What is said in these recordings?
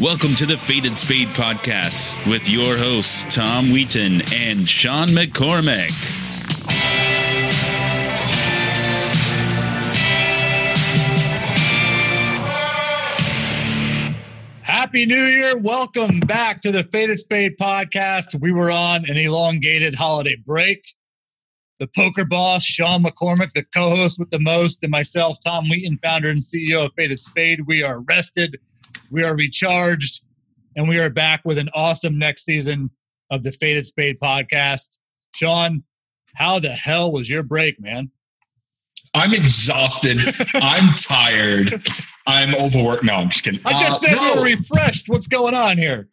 Welcome to the Faded Spade podcast with your hosts, Tom Wheaton and Sean McCormack. Happy New Year. Welcome back to the Faded Spade podcast. We were on an elongated holiday break. The poker boss, Sean McCormack, the co host with the most, and myself, Tom Wheaton, founder and CEO of Faded Spade. We are rested, we are recharged, and we are back with an awesome next season of the Faded Spade podcast. Sean, how the hell was your break, man? I'm exhausted. I'm tired. I'm overworked. No, I'm just kidding. I just Uh, said no, were refreshed. What's going on here?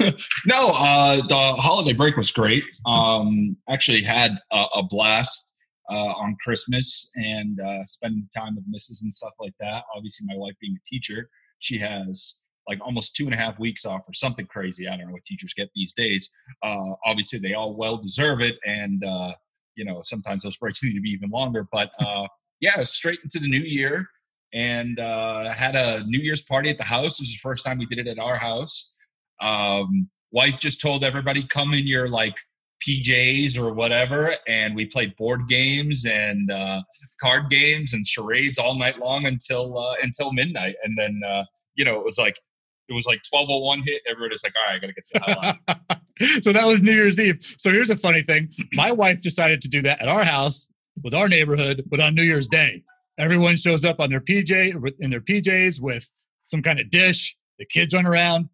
no. Uh, the holiday break was great. Um, actually had a, a blast uh, on Christmas and uh, spending time with misses and stuff like that. Obviously, my wife being a teacher, she has like almost two and a half weeks off or something crazy. I don't know what teachers get these days. Uh, obviously, they all well deserve it, and uh, you know sometimes those breaks need to be even longer. But uh, yeah, straight into the new year, and uh, had a New Year's party at the house. It was the first time we did it at our house. Um, wife just told everybody come in your like PJs or whatever, and we played board games and uh, card games and charades all night long until uh, until midnight, and then uh, you know it was like it was like twelve oh one hit. Everybody's like, all right, I gotta get the hell out. so that was New Year's Eve. So here's a funny thing. My wife decided to do that at our house with our neighborhood, but on New Year's Day. Everyone shows up on their PJ in their PJs with some kind of dish. The kids run around.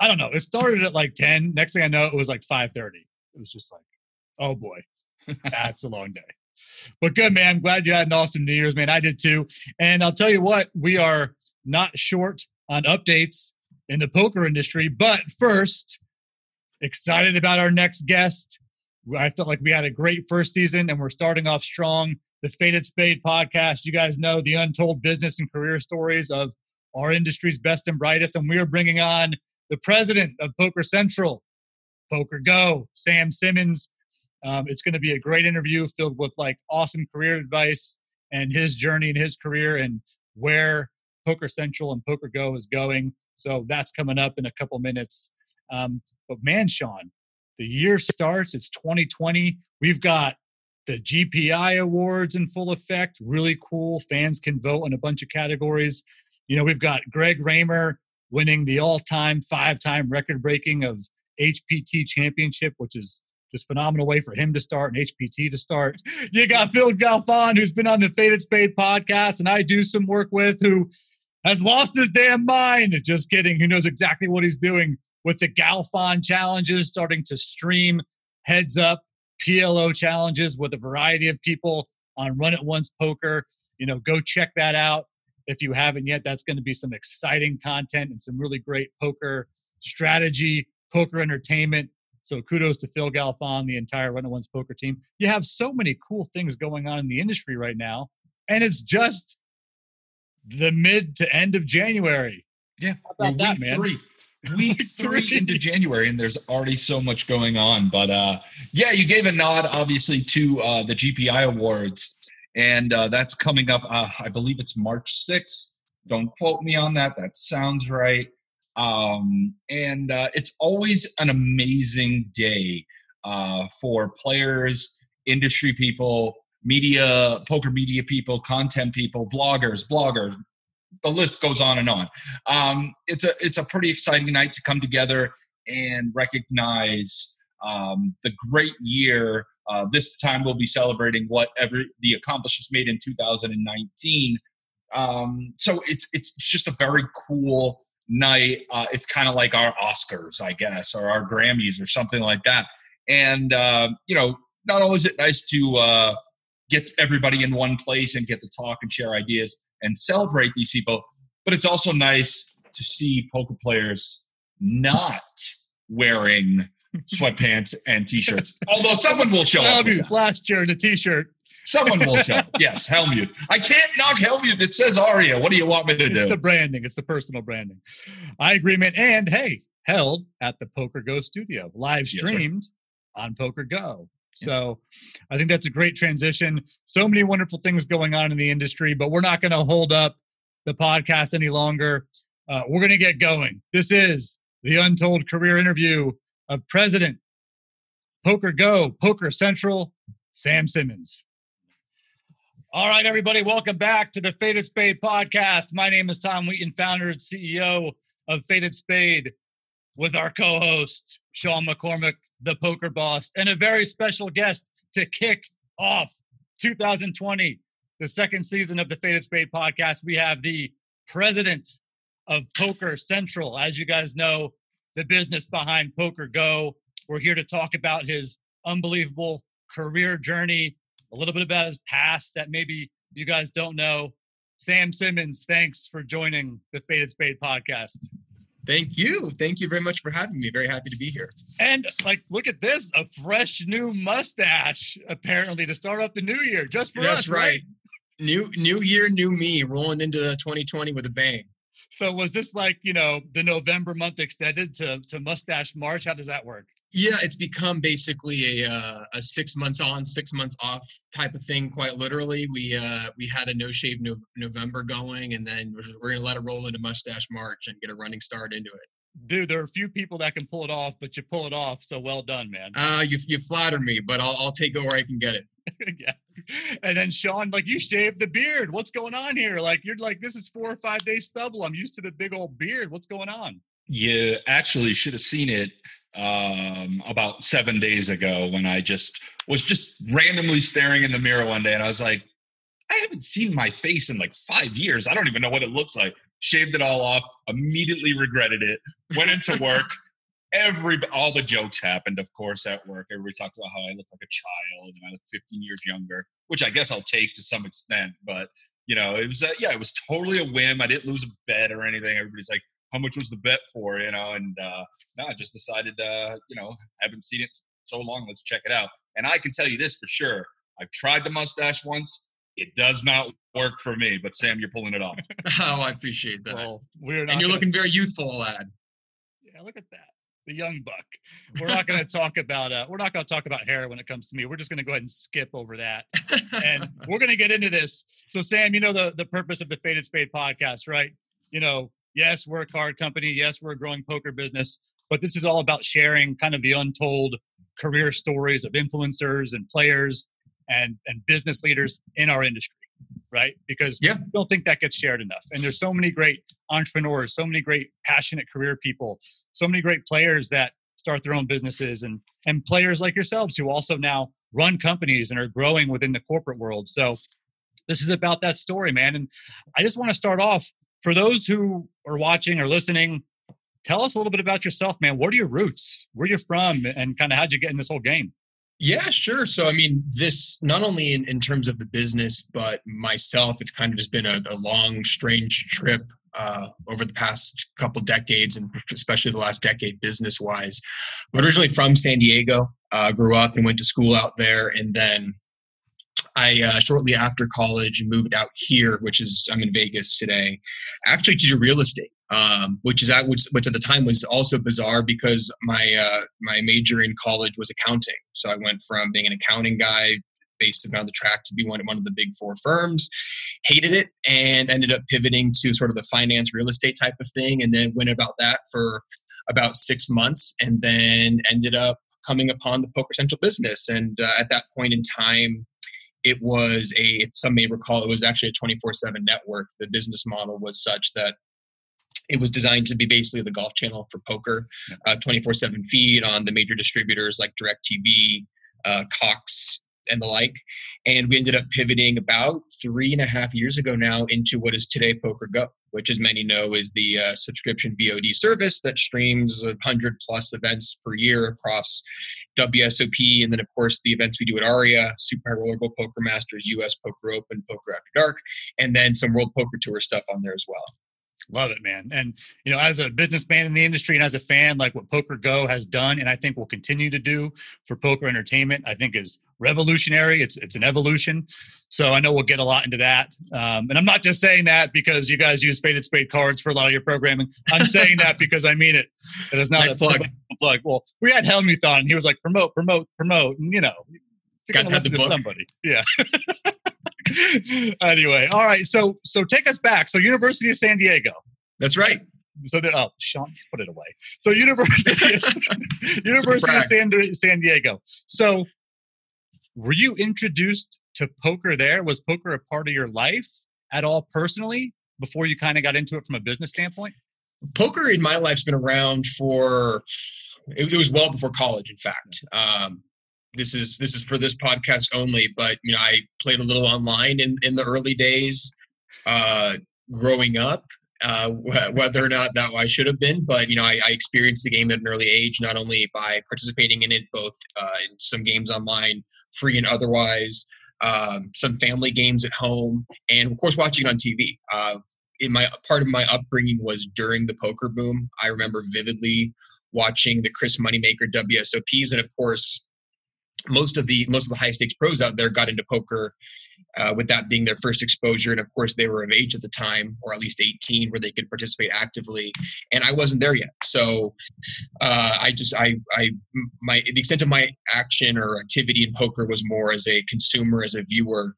I don't know. It started at like 10. Next thing I know, it was like 5:30. It was just like, oh boy, that's a long day. But good, man. Glad you had an awesome New Year's, man. I did too. And I'll tell you what, we are not short on updates in the poker industry. But first, excited about our next guest. I felt like we had a great first season and we're starting off strong. The Faded Spade podcast, you guys know the untold business and career stories of our industry's best and brightest. And we are bringing on the president of Poker Central, Poker Go, Sam Simmons. Um, it's going to be a great interview filled with like awesome career advice and his journey and his career and where Poker Central and Poker Go is going. So that's coming up in a couple minutes. Um, but man, Sean, the year starts. It's 2020. We've got the GPI awards in full effect. Really cool. Fans can vote in a bunch of categories. You know, we've got Greg Raymer winning the all-time five-time record-breaking of HPT championship, which is just phenomenal way for him to start and HPT to start. You got Phil Galfond, who's been on the Faded Spade podcast, and I do some work with, who has lost his damn mind. Just kidding. Who knows exactly what he's doing with the Galfond challenges, starting to stream heads up PLO challenges with a variety of people on Run It Once Poker. You know, go check that out if you haven't yet. That's going to be some exciting content and some really great poker strategy, poker entertainment. So kudos to Phil Galfond, the entire Run Once Poker team. You have so many cool things going on in the industry right now, and it's just the mid to end of January. Yeah, How about we're that, week man? three. Week three into January, and there's already so much going on. But uh, yeah, you gave a nod, obviously, to uh, the GPI Awards, and uh, that's coming up. Uh, I believe it's March 6th. Don't quote me on that. That sounds right. Um, and uh, it's always an amazing day uh, for players, industry people, media, poker media people, content people, vloggers, bloggers, the list goes on and on. Um, it's a it's a pretty exciting night to come together and recognize um, the great year. Uh, this time we'll be celebrating whatever the accomplishments made in 2019. Um, so it's it's just a very cool night. Uh, it's kind of like our Oscars, I guess, or our Grammys or something like that. And uh, you know, not only is it nice to uh, get everybody in one place and get to talk and share ideas and celebrate these people. But it's also nice to see poker players not wearing sweatpants and t-shirts. Although someone will show up. with Hellmuth, that. flash chair, and a t-shirt. Someone will show. Yes, Hellmuth. I can't knock Hellmuth. It says Aria. What do you want me to It's do? It's the branding. It's the personal branding. I agree, man. And hey, held at the Poker Go studio, live Yes, streamed on Poker Go. So I think that's a great transition. So many wonderful things going on in the industry, but we're not going to hold up the podcast any longer. uh, we're going to get going. This is the Untold Career Interview of President Poker Go, Poker Central, Sam Simmons. All right, everybody, welcome back to the Faded Spade podcast. My name is Tom Wheaton, founder and CEO of Faded Spade, with our co host, Sean McCormack, the poker boss, and a very special guest to kick off 2020, the second season of the Faded Spade podcast. We have the president of Poker Central. As you guys know, the business behind Poker Go. We're here to talk about his unbelievable career journey, a little bit about his past that maybe you guys don't know. Sam Simmons, thanks for joining the Faded Spade podcast. Thank you. Thank you very much for having me. Very happy to be here. And like, look at this a fresh new mustache, apparently, to start off the new year, just for That's us. right. right. New new year, new me, rolling into 2020 with a bang. So was this like, you know, the November month extended to to mustache March? How does that work? Yeah, it's become basically a uh, a six months on, six months off type of thing. Quite literally, we uh, we had a no shave no- November going, and then we're, we're gonna let it roll into mustache March and get a running start into it. Dude, there are a few people that can pull it off, but you pull it off. So well done, man. Uh, you you flatter me, but I'll I'll take it where I can get it. yeah. And then Sean, like you shaved the beard. What's going on here? Like you're like, this is four or five days stubble. I'm used to the big old beard. What's going on? You actually should have seen it um, about seven days ago when I just was just randomly staring in the mirror one day and I was like, I haven't seen my face in like five years. I don't even know what it looks like. Shaved it all off, immediately regretted it, went into work. Every all the jokes happened, of course, at work. Everybody talked about how I look like a child and I look 15 years younger, which I guess I'll take to some extent. But you know, it was uh, yeah, it was totally a whim. I didn't lose a bet or anything. Everybody's like, "How much was the bet for?" You know, and uh, no, I just decided, uh, you know, I haven't seen it so long. Let's check it out. And I can tell you this for sure: I've tried the mustache once. It does not work for me. But Sam, you're pulling it off. oh, I appreciate that. Well, we're not and you're gonna- looking very youthful, lad. Yeah, look at that. The young buck. We're not going to talk about uh, we're not going to talk about hair when it comes to me. We're just going to go ahead and skip over that. and we're going to get into this. So, Sam, you know the the purpose of the Faded Spade podcast, right? You know, yes, we're a card company. Yes, we're a growing poker business, but this is all about sharing kind of the untold career stories of influencers and players and and business leaders in our industry, right? Because Yeah. I don't think that gets shared enough. And there's so many great entrepreneurs, so many great passionate career people, so many great players that start their own businesses and and players like yourselves who also now run companies and are growing within the corporate world. So this is about that story, man. And I just want to start off for those who are watching or listening. Tell us a little bit about yourself, man. What are your roots? Where you're from, and kind of how'd you get in this whole game? Yeah, sure. So, I mean, this not only in, in terms of the business, but myself, it's kind of just been a, a long, strange trip uh, over the past couple decades, and especially the last decade, business wise. I'm originally from San Diego, uh, grew up and went to school out there, and then I uh, shortly after college moved out here, which is I'm in Vegas today, actually to do real estate. Um, which is at which, which at the time was also bizarre because my uh, my major in college was accounting. So I went from being an accounting guy based around the track to be one one of the big four firms. Hated it and ended up pivoting to sort of the finance real estate type of thing, and then went about that for about six months, and then ended up coming upon the Poker Central business. And uh, at that point in time, it was a if some may recall it was actually a 24/7 network. The business model was such that it was designed to be basically the golf channel for poker, uh, 24/7 feed on the major distributors like DirecTV, uh, Cox, and the like. And we ended up pivoting about three and a half years ago now into what is today Poker Go, which, as many know, is the uh, subscription VOD service that streams a hundred plus events per year across WSOP, and then of course the events we do at ARIA, Super High Roller Bowl Poker Masters, US Poker Open, Poker After Dark, and then some World Poker Tour stuff on there as well. Love it, man. And you know, as a businessman in the industry and as a fan, like what Poker Go has done, and I think will continue to do for poker entertainment, I think is revolutionary. It's it's an evolution. So I know we'll get a lot into that. Um, and I'm not just saying that because you guys use faded spade cards for a lot of your programming. I'm saying that because I mean it. It is not Nice a plug. plug. Well, we had Hellmuth on, and he was like, promote, promote, promote, and you know, you're gonna listen to somebody. Yeah. anyway, all right. So so take us back. So University of San Diego. That's right. so that oh Sean, just put it away. So University of, University of San, San Diego. So were you introduced to poker there? Was poker a part of your life at all personally before you kind of got into it from a business standpoint? Poker in my life's been around for it, was well before college. In fact, um, this is this is for this podcast only. But you know, I played a little online in in the early days. Uh, growing up, uh, whether or not that I should have been. But you know, I, I, experienced the game at an early age, not only by participating in it, both uh, in some games online, free and otherwise, um, some family games at home, and of course watching on TV. Uh, in my part of my upbringing was during the poker boom. I remember vividly watching the Chris Moneymaker WSOPs, and of course, most of the most of the high stakes pros out there got into poker uh, with that being their first exposure. And of course they were of age at the time or at least 18 where they could participate actively. And i wasn't there yet. So uh, i just i i my the extent of my action or activity in poker was more as a consumer as a viewer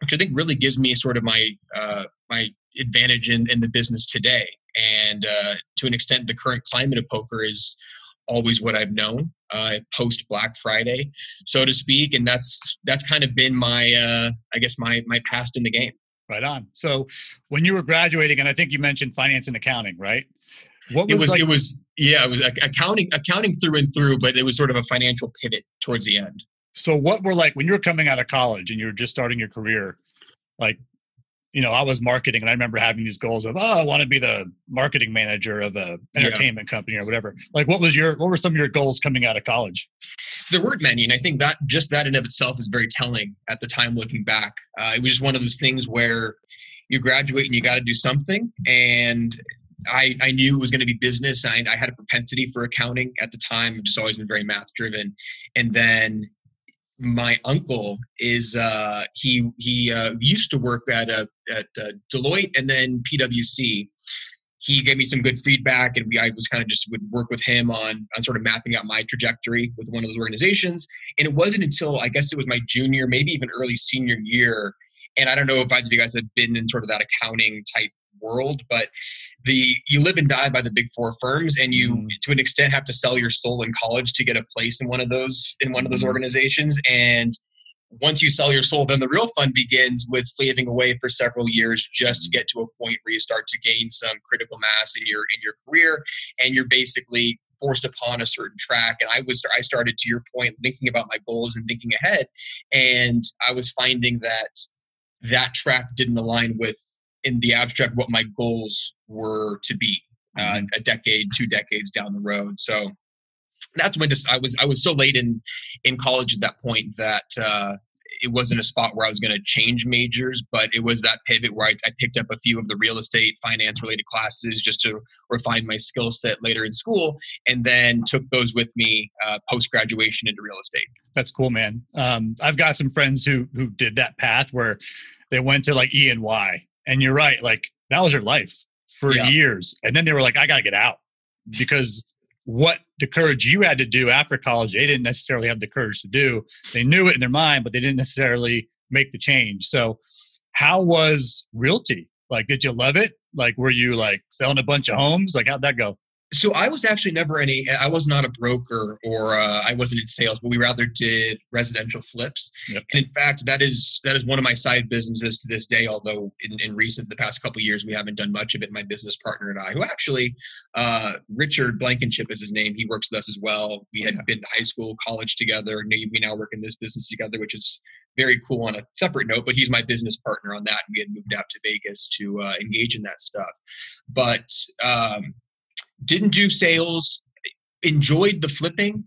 which i think really gives me sort of my uh, my advantage in, in the business today. And uh, to an extent the current climate of poker is always what I've known uh, post Black Friday, so to speak, and that's that's kind of been my uh, I guess my my past in the game. Right on. So when you were graduating, and I think you mentioned finance and accounting, right? What was it was like- it was yeah it was accounting accounting through and through, but it was sort of a financial pivot towards the end. So what were like when you were coming out of college and you were just starting your career? Like you know, I was marketing and I remember having these goals of, oh, I want to be the marketing manager of a entertainment yeah. company or whatever. Like what was your what were some of your goals coming out of college? There weren't many. And I think that just that in of itself is very telling at the time looking back. Uh, it was just one of those things where you graduate and you got to do something. And I, I knew it was going to be business. I, I had a propensity for accounting at the time. I've just always been very math driven. And then my uncle is uh, he he uh, used to work at a, at uh, Deloitte and then PwC. He gave me some good feedback, and we I was kind of just would work with him on on sort of mapping out my trajectory with one of those organizations. And it wasn't until I guess it was my junior, maybe even early senior year. And I don't know if either of you guys had been in sort of that accounting type world but the you live and die by the big four firms and you mm. to an extent have to sell your soul in college to get a place in one of those in one of those mm-hmm. organizations and once you sell your soul then the real fun begins with slaving away for several years just to mm-hmm. get to a point where you start to gain some critical mass in your in your career and you're basically forced upon a certain track and i was i started to your point thinking about my goals and thinking ahead and i was finding that that track didn't align with in the abstract what my goals were to be uh, mm-hmm. a decade, two decades down the road. So that's when just I was I was so late in in college at that point that uh, it wasn't a spot where I was going to change majors, but it was that pivot where I, I, picked up a few of the real estate finance related classes just to refine my skill set later in school, and then took those with me uh, post graduation into real estate. That's cool, man. Um, I've got some friends who who did that path where they went to like E and Y and you're right, like that was her life for yeah. years. And then they were like, I got to get out because what the courage you had to do after college, they didn't necessarily have the courage to do. They knew it in their mind, but they didn't necessarily make the change. So, how was realty? Like, did you love it? Like, were you like selling a bunch of homes? Like, how'd that go? So I was actually never any. I was not a broker or uh, I wasn't in sales, but we rather did residential flips. Yep. And in fact, that is that is one of my side businesses to this day. Although in, in recent the past couple years we haven't done much of it. My business partner and I, who actually uh, Richard Blankenship is his name. He works with us as well. We had yeah. been to high school, college together. We now work in this business together, which is very cool on a separate note. But he's my business partner on that. And we had moved out to Vegas to uh, engage in that stuff. But um, didn't do sales, enjoyed the flipping.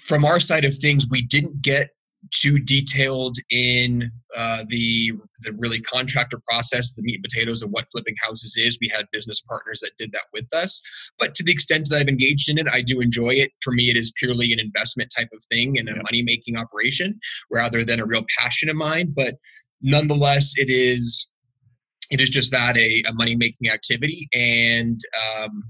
From our side of things, we didn't get too detailed in uh, the the really contractor process, the meat and potatoes of what flipping houses is. We had business partners that did that with us, but to the extent that I've engaged in it, I do enjoy it. For me, it is purely an investment type of thing and a yeah. money making operation rather than a real passion of mine. But nonetheless, it is it is just that a, a money making activity and um,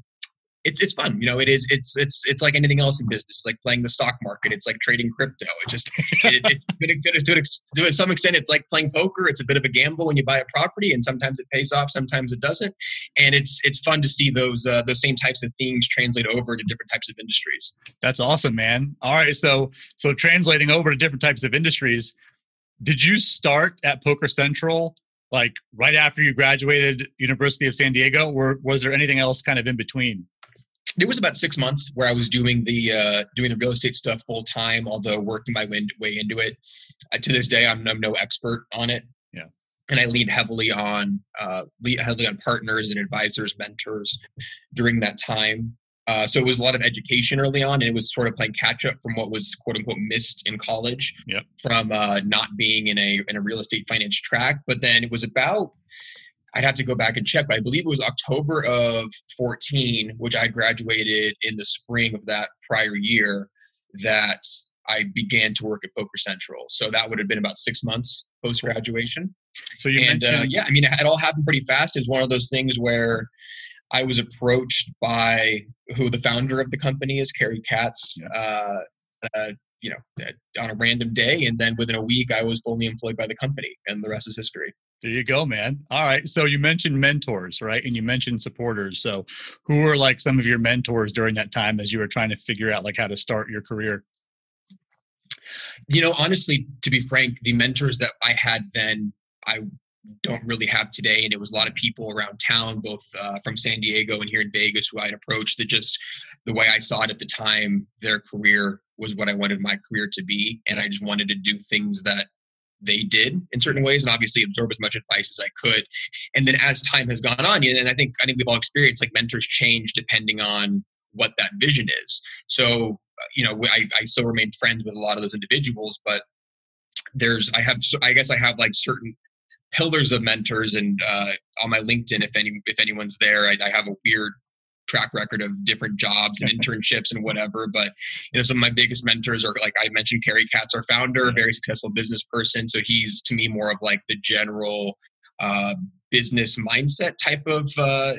it's it's fun. You know, it is. It's it's it's like anything else in business. It's like playing the stock market. It's like trading crypto. It just it, it's to, to, to some extent, it's like playing poker. It's a bit of a gamble when you buy a property, and sometimes it pays off, sometimes it doesn't. And it's it's fun to see those uh, those same types of themes translate over into different types of industries. That's awesome, man. All right, so so translating over to different types of industries. Did you start at Poker Central like right after you graduated University of San Diego, or was there anything else kind of in between? There was about six months where I was doing the uh, doing the real estate stuff full time, although working my way into it. Uh, to this day, I'm, I'm no expert on it. Yeah, and I lead heavily on uh, lead heavily on partners and advisors, mentors during that time. Uh, so it was a lot of education early on, and it was sort of playing catch up from what was quote unquote missed in college yep. from uh, not being in a in a real estate finance track. But then it was about I'd have to go back and check, but I believe it was October of 14, which I graduated in the spring of that prior year, that I began to work at Poker Central. So that would have been about six months post graduation. So you and, mentioned, uh, yeah, I mean, it all happened pretty fast. It's one of those things where I was approached by who the founder of the company is, Cary Katz, yeah. uh, uh, you know, uh, on a random day, and then within a week, I was fully employed by the company, and the rest is history. There you go, man. All right. So you mentioned mentors, right? And you mentioned supporters. So who were like some of your mentors during that time as you were trying to figure out like how to start your career? You know, honestly, to be frank, the mentors that I had then, I don't really have today. And it was a lot of people around town, both uh, from San Diego and here in Vegas, who I'd approached that just the way I saw it at the time, their career was what I wanted my career to be. And I just wanted to do things that they did in certain ways and obviously absorb as much advice as I could. And then as time has gone on, and I think I think we've all experienced like mentors change depending on what that vision is. So, you know, I, I still remain friends with a lot of those individuals, but there's I have I guess I have like certain pillars of mentors and uh, on my linkedin if any if anyone's there I, I, have a weird track record of different jobs and internships and whatever but you know some of my biggest mentors are like i mentioned Cary Katz our founder a very successful business person. So he's to me more of like the general uh, business mindset type of uh,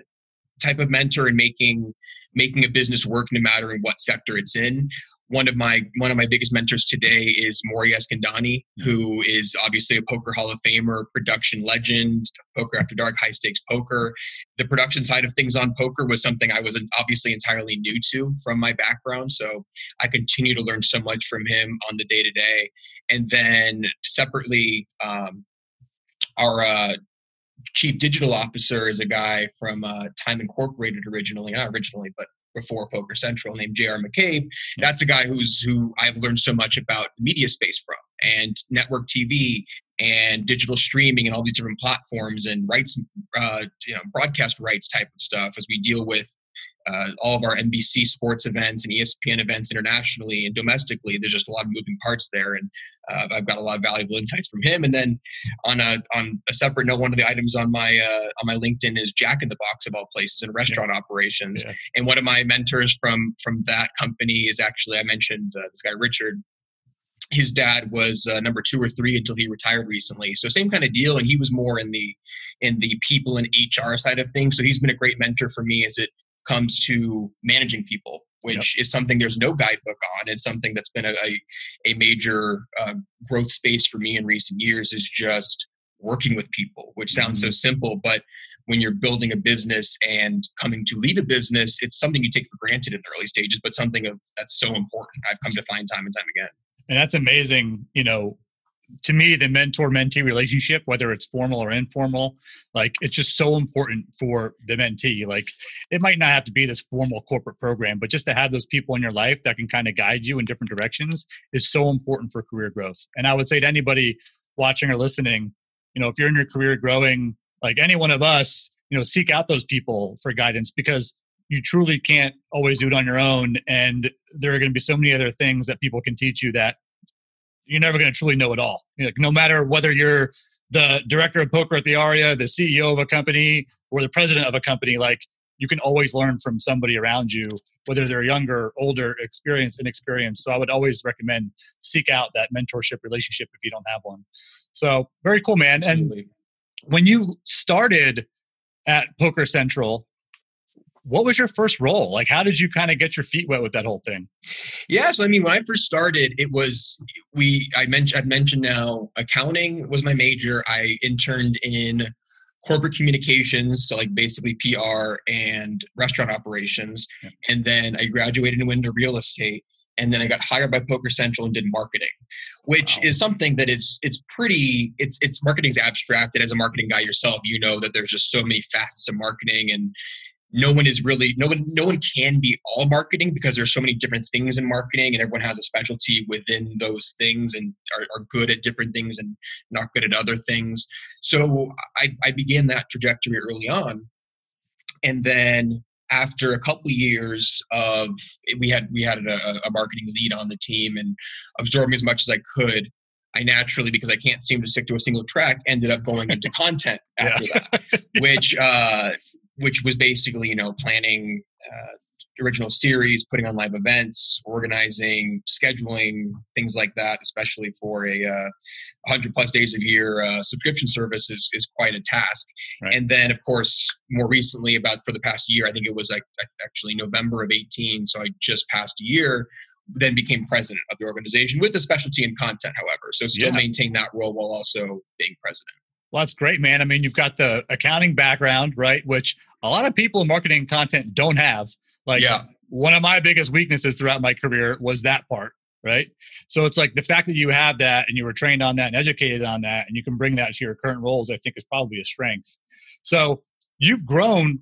type of mentor and making making a business work no matter in what sector it's in one of my one of my biggest mentors today is Mori Eskandani, who is obviously a poker Hall of Famer, production legend, poker after dark, high stakes poker. The production side of things on poker was something I was obviously entirely new to from my background. So I continue to learn so much from him on the day to day. And then separately, um, our uh, chief digital officer is a guy from uh, Time Incorporated originally, not originally, but before Poker Central named J.R. McCabe. That's a guy who's who I've learned so much about the media space from and network TV and digital streaming and all these different platforms and rights, uh, you know, broadcast rights type of stuff as we deal with uh, all of our NBC sports events and ESPN events internationally and domestically. There's just a lot of moving parts there, and uh, I've got a lot of valuable insights from him. And then on a on a separate note, one of the items on my uh, on my LinkedIn is Jack in the Box of all places and restaurant yeah. operations. Yeah. And one of my mentors from from that company is actually I mentioned uh, this guy Richard his dad was uh, number two or three until he retired recently. So same kind of deal, and he was more in the in the people and HR side of things. So he's been a great mentor for me as it comes to managing people, which yep. is something there's no guidebook on. It's something that's been a, a, a major uh, growth space for me in recent years is just working with people, which sounds mm-hmm. so simple, but when you're building a business and coming to lead a business, it's something you take for granted in the early stages, but something of that's so important. I've come to find time and time again. And that's amazing, you know, to me the mentor mentee relationship whether it's formal or informal like it's just so important for the mentee. Like it might not have to be this formal corporate program but just to have those people in your life that can kind of guide you in different directions is so important for career growth. And i would say to anybody watching or listening you know if you're in your career growing like any one of us you know seek out those people for guidance because you truly can't always do it on your own and there are going to be so many other things that people can teach you that you're never going to truly know it all. like, no matter whether you're the director of poker at the Aria, the CEO of a company, or the president of a company, like you can always learn from somebody around you, whether they're younger, older, experienced, inexperienced. So I would always recommend seek out that mentorship relationship if you don't have one. So very cool, man. And when you started at Poker Central, what was your first role? Like, how did you kind of get your feet wet with that whole thing? Yeah, so I mean, when I first started, it was we. I mentioned I've mentioned now accounting was my major. I interned in corporate communications, so like basically PR and restaurant operations, yeah. and then I graduated and went into real estate. And then I got hired by Poker Central and did marketing, which wow. is something that is it's pretty it's it's marketing's abstract. And as a marketing guy yourself, you know that there's just so many facets of marketing and no one is really no one no one can be all marketing because there's so many different things in marketing and everyone has a specialty within those things and are, are good at different things and not good at other things so I, I began that trajectory early on and then after a couple years of we had we had a, a marketing lead on the team and absorbing as much as i could I naturally, because I can't seem to stick to a single track, ended up going into content after yeah. that, which uh, which was basically you know planning uh, original series, putting on live events, organizing, scheduling, things like that, especially for a uh, 100 plus days a year uh, subscription service is, is quite a task. Right. And then, of course, more recently, about for the past year, I think it was like actually November of 18, so I just passed a year, then became president of the organization with a specialty in content, however. So still yeah. maintain that role while also being president. Well, that's great, man. I mean, you've got the accounting background, right? Which a lot of people in marketing content don't have. Like, yeah. one of my biggest weaknesses throughout my career was that part, right? So it's like the fact that you have that and you were trained on that and educated on that, and you can bring that to your current roles, I think is probably a strength. So you've grown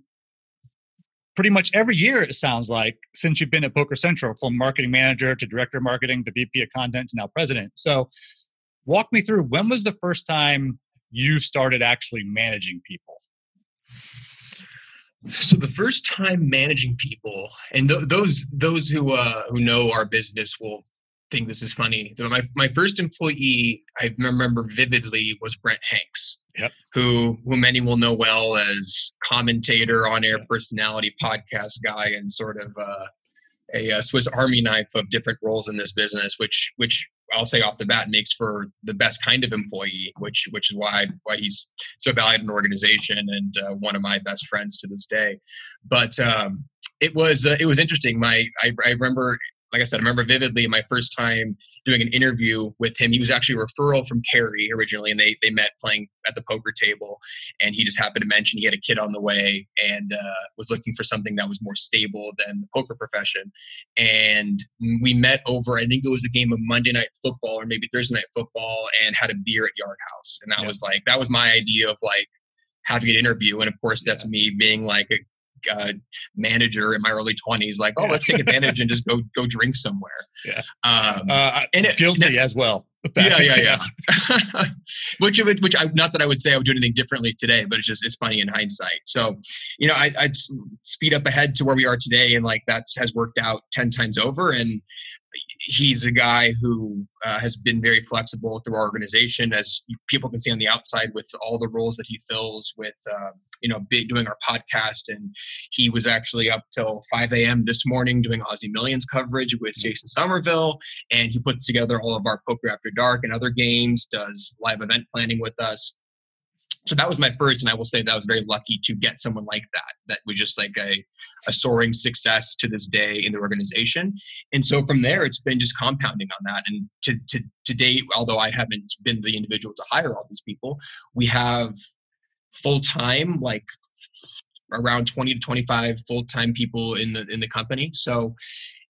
pretty much every year, it sounds like, since you've been at Poker Central, from marketing manager to director of marketing to VP of content to now president. So walk me through when was the first time you started actually managing people? So the first time managing people, and th- those those who uh, who know our business will think this is funny. My my first employee I remember vividly was Brent Hanks, yep. who who many will know well as commentator, on air personality, podcast guy, and sort of uh, a, a Swiss Army knife of different roles in this business, which which I'll say off the bat makes for the best kind of employee, which which is why why he's so valued in an organization and uh, one of my best friends to this day. But um, it was uh, it was interesting. My I, I remember like I said, I remember vividly my first time doing an interview with him. He was actually a referral from Cary originally, and they they met playing at the poker table. And he just happened to mention he had a kid on the way and uh, was looking for something that was more stable than the poker profession. And we met over, I think it was a game of Monday Night Football or maybe Thursday Night Football, and had a beer at Yard House. And that yeah. was like that was my idea of like having an interview. And of course, that's me being like a uh, manager in my early 20s like oh let's take advantage and just go go drink somewhere. Yeah. Um, uh, and it, guilty as well. Yeah yeah yeah. Which which i not that i would say i would do anything differently today but it's just it's funny in hindsight. So you know I, i'd speed up ahead to where we are today and like that has worked out 10 times over and he's a guy who uh, has been very flexible through our organization, as people can see on the outside with all the roles that he fills with, uh, you know, big, doing our podcast. And he was actually up till 5 a.m. this morning doing Aussie Millions coverage with. Jason Somerville. And he puts together all of our Poker After Dark and other games, does live event planning with us so that was my first and i will say that i was very lucky to get someone like that that was just like a, a soaring success to this day in the organization. And so from there it's been just compounding on that. And to, to, to date although i haven't been the individual to hire all these people we have full-time like around 20 to 25 full-time people in the in the company. So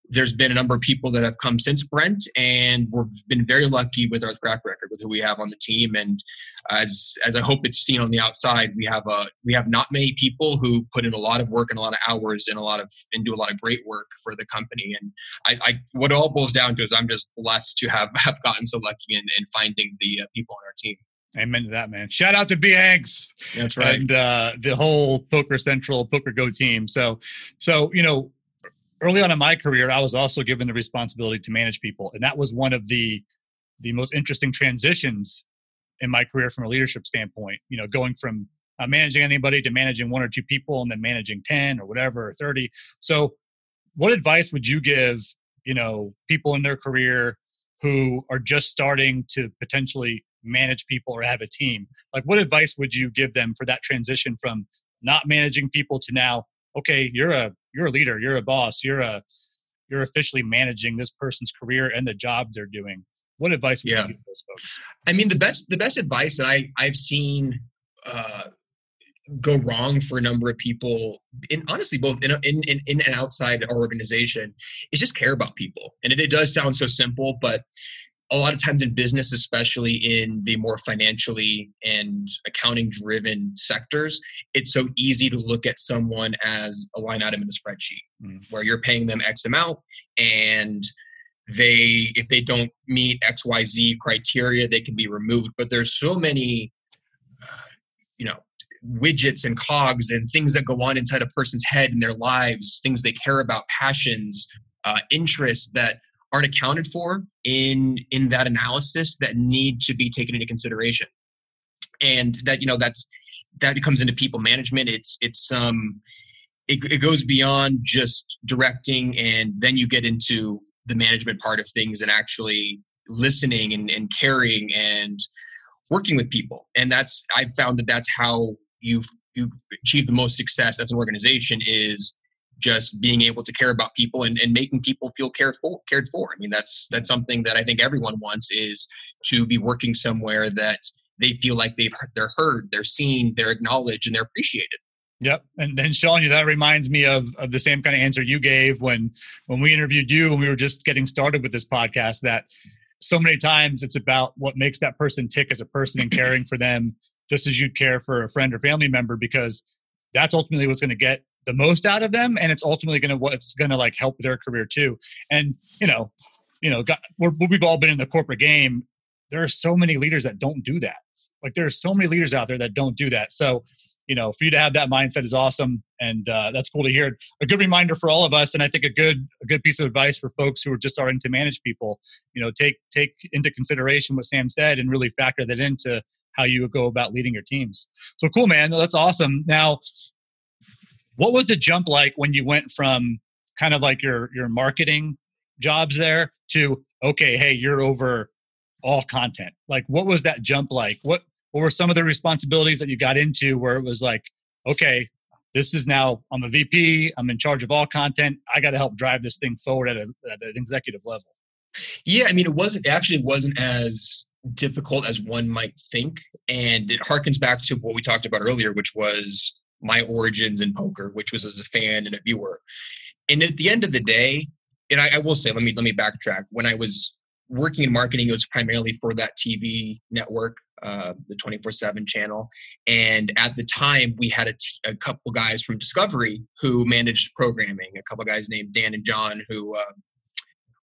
there's been a number of people that have come since Brent, and we've been very lucky with our track record with who we have on the team. And as as I hope it's seen on the outside, we have a we have not many people who put in a lot of work and a lot of hours and a lot of and do a lot of great work for the company. And I, I what it all boils down to is I'm just blessed to have have gotten so lucky in, in finding the uh, people on our team. Amen to that, man. Shout out to B Hanks. That's right. And uh, the whole Poker Central, Poker Go team. So, so you know, early on in my career, I was also given the responsibility to manage people, and that was one of the the most interesting transitions in my career from a leadership standpoint. You know, going from uh, managing anybody to managing one or two people, and then managing ten or whatever or thirty. So, what advice would you give? You know, people in their career who are just starting to potentially manage people or have a team. Like, what advice would you give them for that transition from not managing people to now okay, you're a you're a leader, you're a boss, you're a you're officially managing this person's career and the job they're doing. What advice would Yeah. you give those folks? I mean, the best the best advice that I I've seen uh, go wrong for a number of people, in honestly both in, in in in and outside our organization, is just care about people. And it, it does sound so simple, but a lot of times in business, especially in the more financially and accounting driven sectors, it's so easy to look at someone as a line item in the spreadsheet Mm. where you're paying them X amount and they if they don't meet xyz criteria they can be removed but there's so many uh, you know widgets and cogs and things that go on inside a person's head in their lives things they care about passions uh, interests that aren't accounted for in in that analysis that need to be taken into consideration. And that you know that's that comes into people management. It's it's um it, it goes beyond just directing and then you get into the management part of things and actually listening and, and caring and working with people. And that's i've found that that's how you you achieve the most success as an organization is just being able to care about people and, and making people feel cared for cared for i mean that's that's something that i think everyone wants is to be working somewhere that they feel like they've they're heard they're seen they're acknowledged and they're appreciated Yep. And then Sean, you that reminds me of of the same kind of answer you gave when when we interviewed you when we were just getting started with this podcast that so many times it's about what makes that person tick as a person and caring for them just as you'd care for a friend or family member because that's ultimately what's going to get the most out of them and it's ultimately going to what's going to like help their career too. And you know, you know, got, we're, we've all been in the corporate game. There are so many leaders that don't do that. Like there are so many leaders out there that don't do that. So you know, for you to have that mindset is awesome, and uh, that's cool to hear. A good reminder for all of us, and I think a good a good piece of advice for folks who are just starting to manage people. You know, take take into consideration what Sam said, and really factor that into how you go about leading your teams. So cool, man. That's awesome. Now, what was the jump like when you went from kind of like your your marketing jobs there to okay, hey, you're over all content. Like, what was that jump like? What what were some of the responsibilities that you got into where it was like, okay, this is now I'm a VP, I'm in charge of all content. I got to help drive this thing forward at, a, at an executive level. Yeah, I mean, it wasn't actually wasn't as difficult as one might think, and it harkens back to what we talked about earlier, which was my origins in poker, which was as a fan and a viewer. And at the end of the day, and I, I will say, let me let me backtrack. When I was working in marketing, it was primarily for that TV network, uh, the twenty four seven channel. And at the time, we had a, t- a couple guys from Discovery who managed programming. A couple guys named Dan and John who. Uh,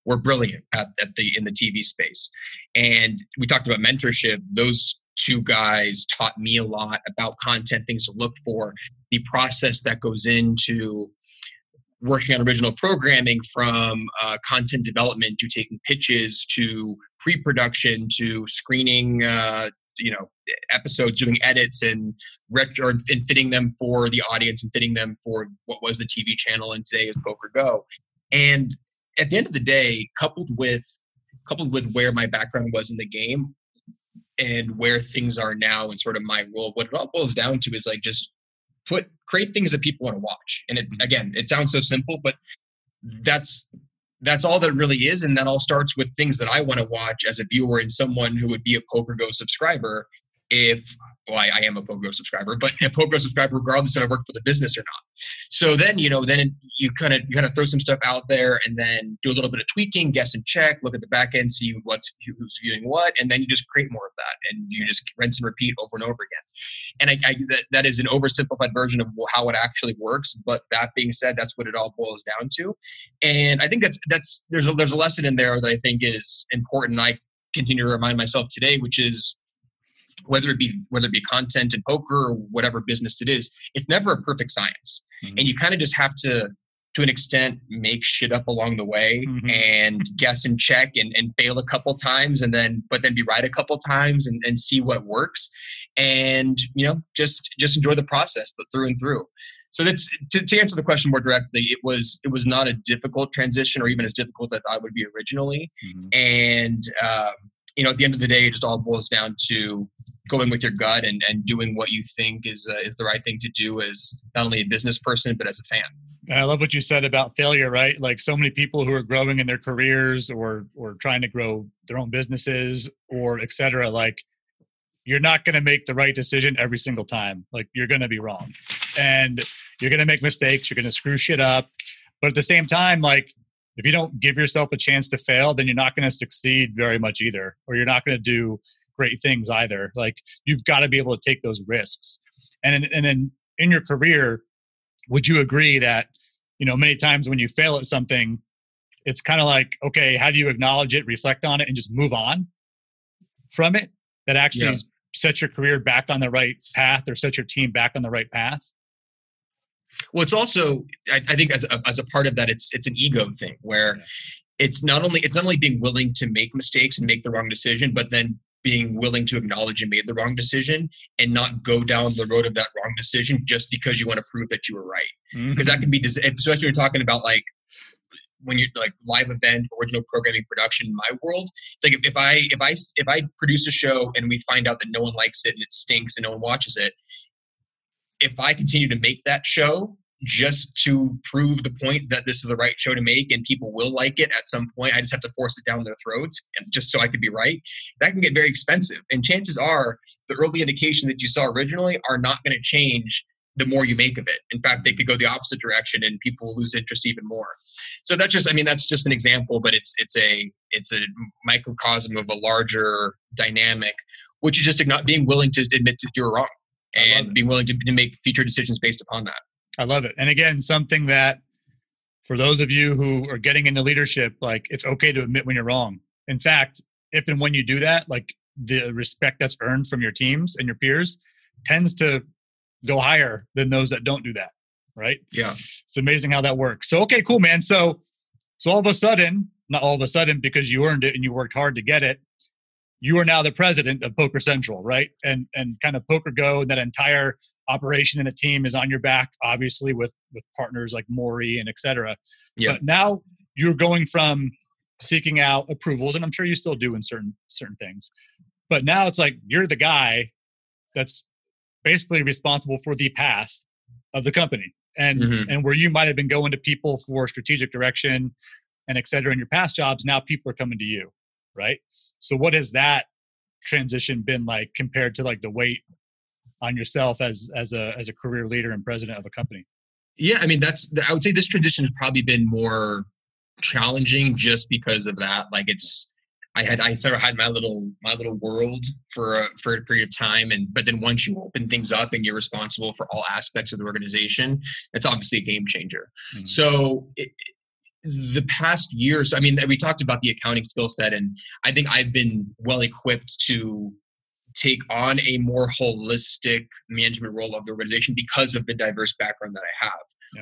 were brilliant at, at the in the TV space. And we talked about mentorship. Those two guys taught me a lot about content, things to look for, the process that goes into working on original programming from uh, content development to taking pitches to pre-production to screening uh, you know episodes doing edits and and fitting them for the audience and fitting them for what was the tv channel and today is poker go. And at the end of the day, coupled with coupled with where my background was in the game and where things are now and sort of my role, what it all boils down to is like just put create things that people want to watch. And it mm-hmm. again, it sounds so simple, but that's that's all that really is. And that all starts with things that I want to watch as a viewer and someone who would be a PokerGo subscriber if well, I, I am a Pogo subscriber, but a Pogo subscriber regardless if I work for the business or not. So then, you know, then you kind of you kind of throw some stuff out there and then do a little bit of tweaking, guess and check, look at the back end, see what's who's viewing what, and then you just create more of that and you just rinse and repeat over and over again. And I, I that, that is an oversimplified version of how it actually works. But that being said, that's what it all boils down to. And I think that's that's there's a there's a lesson in there that I think is important. I continue to remind myself today, which is whether it be whether it be content in poker or whatever business it is, it's never a perfect science, mm-hmm. and you kind of just have to, to an extent, make shit up along the way mm-hmm. and guess and check and, and fail a couple times, and then but then be right a couple times and, and see what works, and you know just just enjoy the process the through and through. So that's to, to answer the question more directly. It was it was not a difficult transition, or even as difficult as I thought it would be originally, mm-hmm. and. Um, you know, at the end of the day, it just all boils down to going with your gut and, and doing what you think is uh, is the right thing to do as not only a business person but as a fan. And I love what you said about failure, right? Like so many people who are growing in their careers or or trying to grow their own businesses or et cetera, like you're not going to make the right decision every single time. Like you're going to be wrong, and you're going to make mistakes. You're going to screw shit up. But at the same time, like if you don't give yourself a chance to fail, then you're not going to succeed very much either, or you're not going to do great things either. Like you've got to be able to take those risks. And and then in your career, would you agree that you know many times when you fail at something, it's kind of like okay, how do you acknowledge it, reflect on it, and just move on from it? That actually yeah. set your career back on the right path, or sets your team back on the right path. Well, it's also I, I think as a, as a part of that, it's it's an ego thing where it's not only it's not only being willing to make mistakes and make the wrong decision, but then being willing to acknowledge you made the wrong decision and not go down the road of that wrong decision just because you want to prove that you were right. Because mm-hmm. that can be, especially when you're talking about like when you're like live event, original programming production in my world, it's like if, if I if I if I produce a show and we find out that no one likes it and it stinks and no one watches it, if I continue to make that show just to prove the point that this is the right show to make and people will like it at some point, I just have to force it down their throats and just so I could be right. That can get very expensive. And chances are the early indication that you saw originally are not going to change the more you make of it. In fact, they could go the opposite direction and people lose interest even more. So that's just I mean that's just an example, but it's it's a it's a microcosm of a larger dynamic, which is just not being willing to admit that you're wrong and being willing to, to make future decisions based upon that. I love it. And again, something that for those of you who are getting into leadership, like it's okay to admit when you're wrong. In fact, if and when you do that, like the respect that's earned from your teams and your peers tends to go higher than those that don't do that. Right. Yeah. It's amazing how that works. So, okay, cool, man. So, so all of a sudden, not all of a sudden because you earned it and you worked hard to get it, you are now the president of Poker Central, right? And and kind of Poker Go, and that entire operation and the team is on your back, obviously with with partners like Mori and et cetera. Yeah. But now you're going from seeking out approvals, and I'm sure you still do in certain certain things. But now it's like you're the guy that's basically responsible for the path of the company. And mm-hmm. and where you might have been going to people for strategic direction and et cetera in your past jobs, now people are coming to you right? So what has that transition been like compared to like the weight on yourself as as a as a career leader and president of a company? Yeah, I mean that's I would say this transition has probably been more challenging just because of that. Like it's I had I sort of had my little my little world for a, for a period of time, and but then once you open things up and you're responsible for all aspects of the organization, that's obviously a game changer. Mm-hmm. So it, the past years, I mean, we talked about the accounting skill set, and I think I've been well equipped to take on a more holistic management role of the organization because of the diverse background that I have,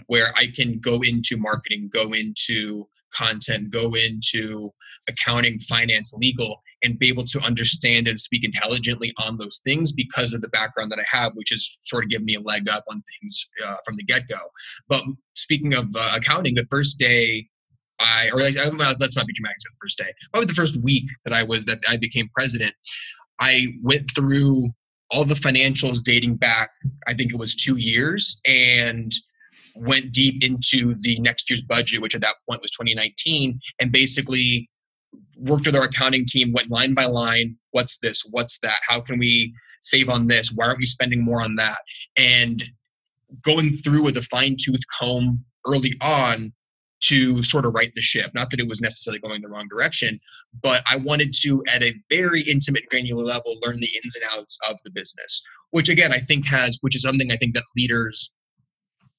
where I can go into marketing, go into content, go into accounting, finance, legal, and be able to understand and speak intelligently on those things because of the background that I have, which has sort of given me a leg up on things uh, from the get go. But speaking of uh, accounting, the first day I, or let's not be dramatic. The first day, probably the first week that I was that I became president, I went through all the financials dating back, I think it was two years, and went deep into the next year's budget, which at that point was 2019, and basically worked with our accounting team, went line by line. What's this? What's that? How can we save on this? Why aren't we spending more on that? And going through with a fine tooth comb early on to sort of right the ship. Not that it was necessarily going the wrong direction, but I wanted to, at a very intimate, granular level, learn the ins and outs of the business, which again, I think has, which is something I think that leaders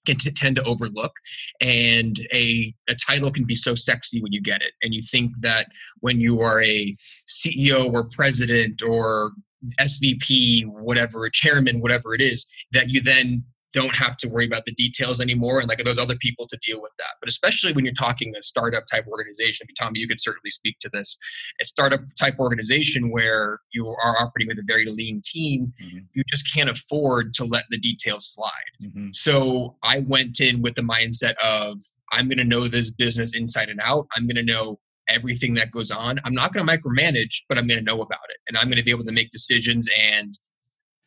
can t- tend to overlook. And a, a title can be so sexy when you get it. And you think that when you are a CEO or president or SVP, whatever, chairman, whatever it is, that you then don't have to worry about the details anymore and like those other people to deal with that but especially when you're talking a startup type organization I mean, tommy you could certainly speak to this a startup type organization where you are operating with a very lean team mm-hmm. you just can't afford to let the details slide mm-hmm. so i went in with the mindset of i'm going to know this business inside and out i'm going to know everything that goes on. I'm not going to micromanage, but I'm going to know about it, and I'm going to be able to make decisions and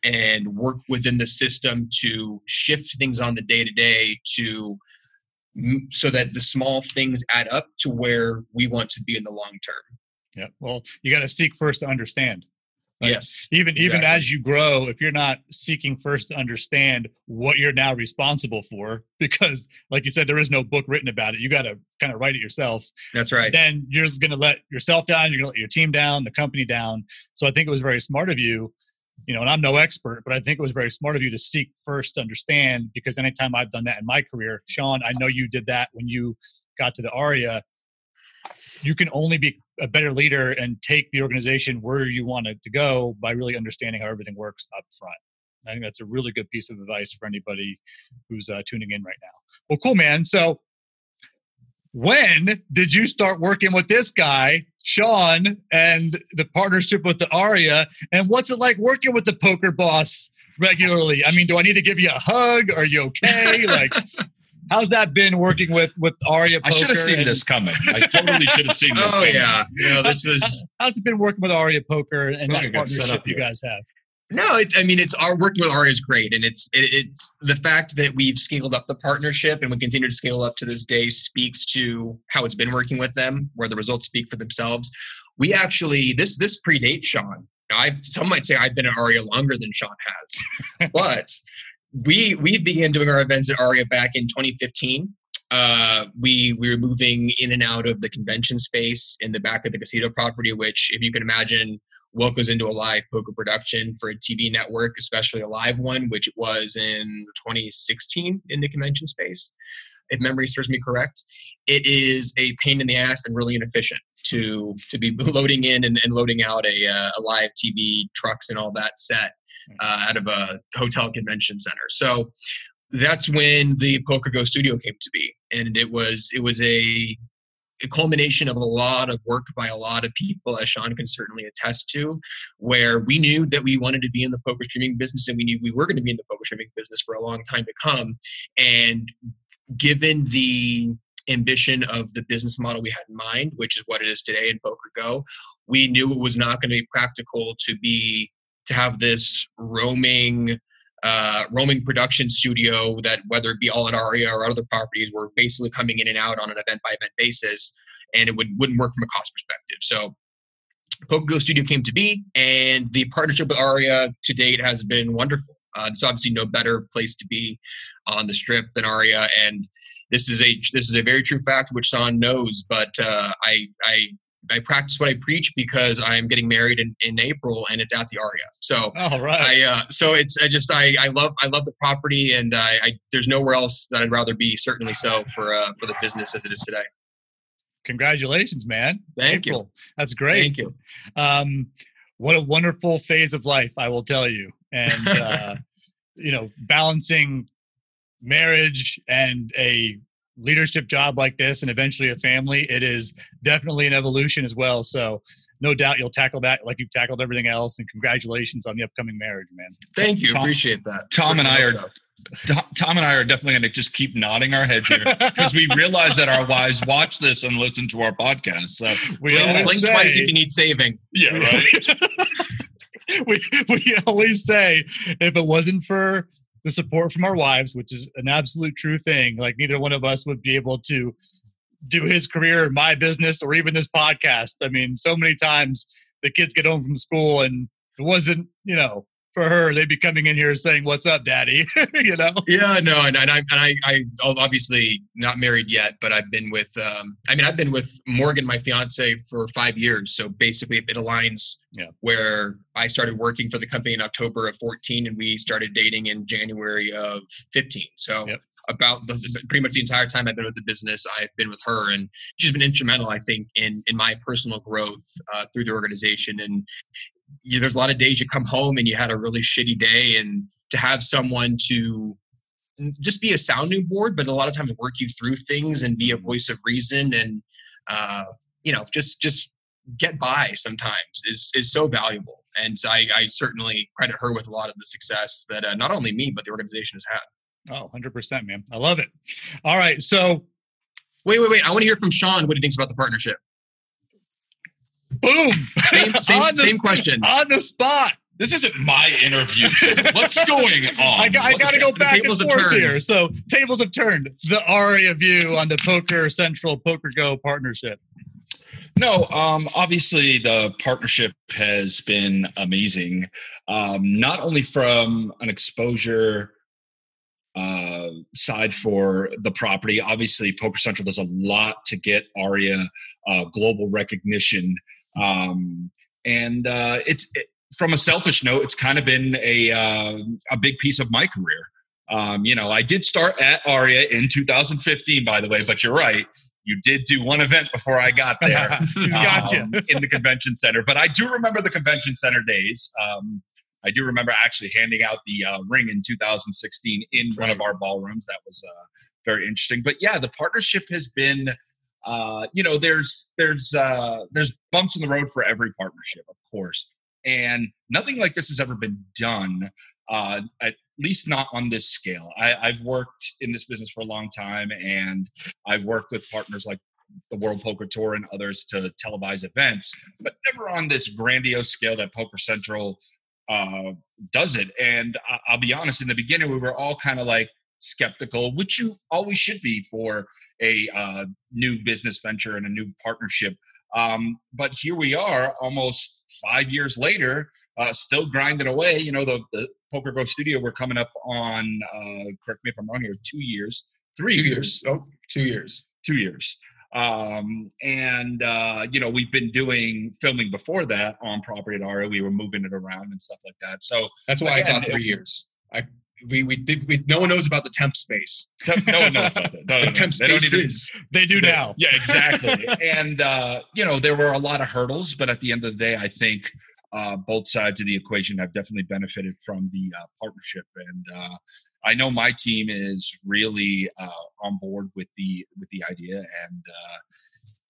and work within the system to shift things on the day to day to so that the small things add up to where we want to be in the long term. Yeah. Well, you got to seek first to understand. Like, yes. Even even exactly. as you grow, if you're not seeking first to understand what you're now responsible for, because like you said, there is no book written about it. You got to kind of write it yourself. That's right. Then you're going to let yourself down. You're going to let your team down, the company down. So I think it was very smart of you. You know, and I'm no expert, but I think it was very smart of you to seek first to understand. Because anytime I've done that in my career, Sean, I know you did that when you got to the ARIA. You can only be a better leader and take the organization where you want it to go by really understanding how everything works up front. I think that's a really good piece of advice for anybody who's uh, tuning in right now. Well, cool, man. So, when did you start working with this guy, Sean, and the partnership with the Aria? And what's it like working with the poker boss regularly? I mean, do I need to give you a hug? Are you okay? Like, how's that been working with with Aria? I should have seen and, this coming. I totally should have seen this. Oh coming. yeah, you know, this was. How's it been working with Aria Poker and that partnership you guys have? No, it's. I mean, it's our working with Aria is great, and it's it, it's the fact that we've scaled up the partnership and we continue to scale up to this day speaks to how it's been working with them, where the results speak for themselves. We actually this this predates Sean. I've some might say I've been at Aria longer than Sean has, but we we began doing our events at Aria back in 2015. Uh, we we were moving in and out of the convention space in the back of the casino property, which, if you can imagine, what goes into a live poker production for a TV network, especially a live one, which was in 2016 in the convention space. If memory serves me correct, it is a pain in the ass and really inefficient to to be loading in and, and loading out a, uh, a live TV trucks and all that set uh, out of a hotel convention center. So that's when the Poker Go Studio came to be, and it was it was a, a culmination of a lot of work by a lot of people, as Sean can certainly attest to, where we knew that we wanted to be in the poker streaming business, and we knew we were going to be in the poker streaming business for a long time to come. And given the ambition of the business model we had in mind, which is what it is today in Poker Go, we knew it was not going to be practical to be to have this roaming uh, roaming production studio that whether it be all at Aria or other properties, we're basically coming in and out on an event by event basis, and it would wouldn't work from a cost perspective. So PokerGo Studio came to be, and the partnership with Aria to date has been wonderful. Uh, there's obviously no better place to be on the strip than Aria, and this is a this is a very true fact which Sean knows. But uh, I I I practice what I preach because I'm getting married in, in April and it's at the Aria. So, oh, right. I, uh, so it's, I just, I, I love, I love the property and I, I, there's nowhere else that I'd rather be certainly so for, uh, for the business as it is today. Congratulations, man. Thank April. you. That's great. Thank you. Um, what a wonderful phase of life, I will tell you. And, uh, you know, balancing marriage and a leadership job like this and eventually a family, it is definitely an evolution as well. So no doubt you'll tackle that like you've tackled everything else. And congratulations on the upcoming marriage, man. Thank you. Tom, Appreciate that. Tom and I are Tom and I are definitely going to just keep nodding our heads here because we realize that our wives watch this and listen to our podcast. So we blink, blink say, twice if you need saving. Yeah, right. we we always say if it wasn't for the support from our wives, which is an absolute true thing. Like neither one of us would be able to do his career, my business, or even this podcast. I mean, so many times the kids get home from school and it wasn't, you know, for her, they'd be coming in here saying, "What's up, Daddy?" you know. Yeah, no, and, and I and I, I obviously not married yet, but I've been with. Um, I mean, I've been with Morgan, my fiance, for five years. So basically, if it aligns yeah. where I started working for the company in October of 14, and we started dating in January of 15. So. Yep. About the, pretty much the entire time I've been with the business, I've been with her, and she's been instrumental, I think, in in my personal growth uh, through the organization. And you, there's a lot of days you come home and you had a really shitty day and to have someone to just be a sounding board but a lot of times work you through things and be a voice of reason and uh, you know just just get by sometimes is is so valuable. And I, I certainly credit her with a lot of the success that uh, not only me but the organization has had. Oh 100% man. I love it. All right so wait wait wait. I want to hear from sean what he thinks about the partnership Boom. Same, same, same question. On the spot. This isn't my interview. What's going on? I, got, I got to go back and forth here. So tables have turned. The Aria view on the Poker Central Poker Go partnership. No, um, obviously the partnership has been amazing. Um, not only from an exposure uh, side for the property, obviously Poker Central does a lot to get Aria uh, global recognition, um, and uh, it's it, from a selfish note, it's kind of been a uh, a big piece of my career. Um, you know, I did start at Aria in 2015, by the way, but you're right. You did do one event before I got there He's got you. um, in the convention center. But I do remember the convention center days. Um, I do remember actually handing out the uh, ring in 2016 in one of our ballrooms. That was uh, very interesting. But yeah, the partnership has been. Uh, you know, there's there's uh, there's bumps in the road for every partnership, of course, and nothing like this has ever been done. Uh, at least not on this scale. I, I've worked in this business for a long time, and I've worked with partners like the World Poker Tour and others to televise events, but never on this grandiose scale that Poker Central uh, does it. And I- I'll be honest, in the beginning, we were all kind of like skeptical, which you always should be for a uh, new business venture and a new partnership. Um, but here we are, almost five years later, uh, still grinding away. You know, the, the Poker Go Studio, we're coming up on, uh, correct me if I'm wrong here, two years, three Two years, years. Oh, two years. two years. Um, and uh, you know, we've been doing filming before that on property at Aria. We were moving it around and stuff like that. So That's why Again, I thought three years. I we we, did, we no one knows about the temp space. te- no one knows about that. No, no, no. What temp They don't even- They do now. Yeah, exactly. and uh, you know, there were a lot of hurdles, but at the end of the day, I think uh, both sides of the equation have definitely benefited from the uh, partnership. And uh, I know my team is really uh, on board with the with the idea, and uh,